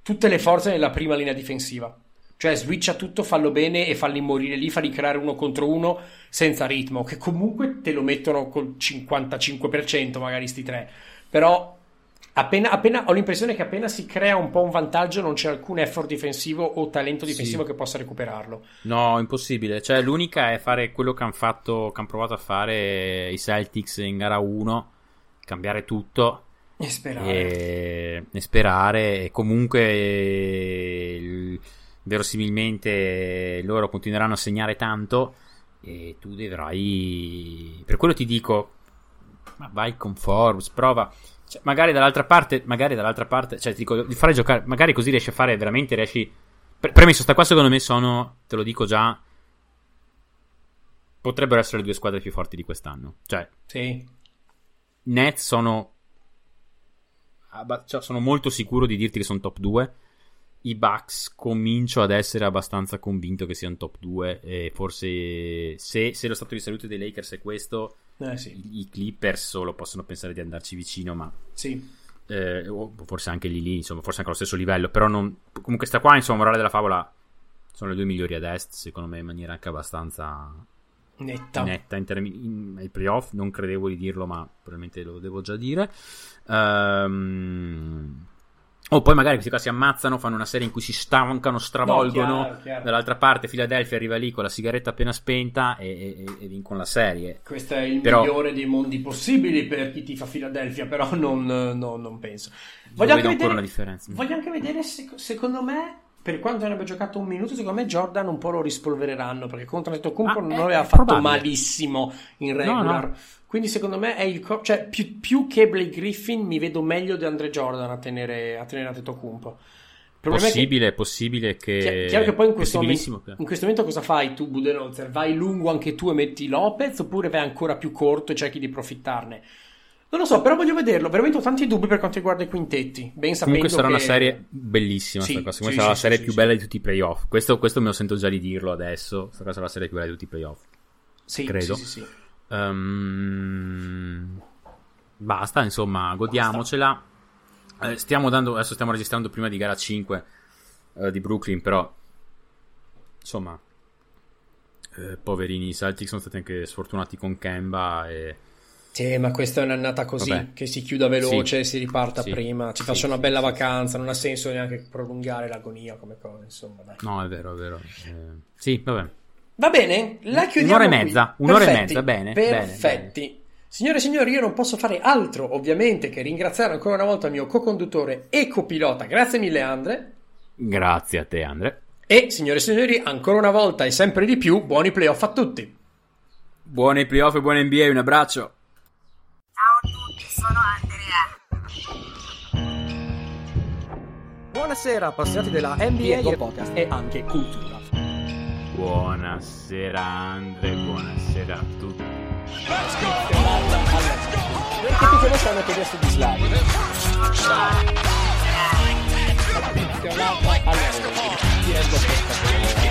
tutte le forze nella prima linea difensiva. Cioè switcha tutto, fallo bene e falli morire lì, falli creare uno contro uno senza ritmo, che comunque te lo mettono col 55% magari sti tre. Però Appena, appena, ho l'impressione che appena si crea un po' un vantaggio non c'è alcun effort difensivo o talento difensivo sì. che possa recuperarlo. No, impossibile. Cioè, l'unica è fare quello che hanno fatto, che hanno provato a fare i Celtics in gara 1, cambiare tutto. E sperare. E, e sperare. E comunque, verosimilmente, loro continueranno a segnare tanto. E tu dovrai. Per quello ti dico, ma vai con Forbes, prova cioè, magari dall'altra parte, magari dall'altra parte, cioè, ti dico, di fare giocare, magari così riesci a fare veramente, riesci... Pre- premesso, sta qua secondo me sono, te lo dico già, potrebbero essere le due squadre più forti di quest'anno. Cioè, sì. Nets sono, cioè, sono molto sicuro di dirti che sono top 2. I Bucks comincio ad essere abbastanza convinto che siano top 2 e forse se, se lo stato di salute dei Lakers è questo eh, sì. I, Clippers solo possono pensare di andarci vicino, ma sì. Eh, o forse anche lì, lì, insomma, forse anche allo stesso livello. Però non, comunque sta qua, insomma, morale della favola sono le due migliori ad est, secondo me, in maniera anche abbastanza netta. netta in termini ai playoff. Non credevo di dirlo, ma probabilmente lo devo già dire. Ehm. O poi magari questi qua si ammazzano, fanno una serie in cui si stancano, stravolgono. No, chiaro, chiaro. Dall'altra parte Philadelphia arriva lì con la sigaretta appena spenta e, e, e vincono la serie. Questo è il Però- migliore dei mondi possibili per chi tifa Philadelphia, però non, no, non penso. Non Voglio anche vedere, voglio anche vedere, sec- secondo me, per quanto ne abbia giocato un minuto, secondo me Jordan un po' lo rispolvereranno, perché contro Antetokounmpo Ah, non è- aveva è fatto probabile. malissimo in No, regular. no. Quindi secondo me è il... co- cioè più, più che Blake Griffin mi vedo meglio di Andre Jordan a tenere, a tenere Antetokounmpo. Il problema è che- Possibile, possibile che. Chi- Chiaro che poi in questo, momento, in questo momento cosa fai tu, Budenholzer? Vai lungo anche tu e metti Lopez oppure vai ancora più corto e cerchi di approfittarne? Non lo so, però voglio vederlo. Veramente ho tanti dubbi per quanto riguarda i quintetti. Ben sapendo Comunque sarà che... una serie bellissima. Sì, cosa. sì, sarà sì, la serie sì, più bella di tutti i playoff. Questo, questo me lo sento già di dirlo adesso. Questa cosa sarà la serie più bella di tutti i playoff. Sì, credo. Sì. Ehm, basta, insomma, godiamocela. Eh, stiamo dando. Adesso stiamo registrando prima di gara 5 eh, di Brooklyn, però. Insomma. eh, poverini, i Celtics sono stati anche sfortunati con Kemba e. Sì, ma questa è un'annata così, Vabbè. che si chiuda veloce e Sì. si riparta Sì. prima. Ci Sì, faccia una bella vacanza, non ha senso neanche prolungare l'agonia come cosa, insomma, dai. No, è vero, è vero. Eh, sì, vabbè. Va bene, la chiudiamo Un'ora e qui. mezza, un'ora e Perfetti, mezza, bene, bene, Perfetti. Signore e signori, io non posso fare altro, ovviamente, che ringraziare ancora una volta il mio co-conduttore e copilota. Grazie mille, Andre. Grazie a te, Andre. E, signore e signori, ancora una volta e sempre di più, buoni playoff a tutti. Buoni playoff e buone NBA, un abbraccio. Buonasera appassionati della NBA del podcast e anche cultura. Buonasera, Andre, buonasera a tutti. Perché tutti lo sanno che adesso di alla rete. Ti rendo pescatore.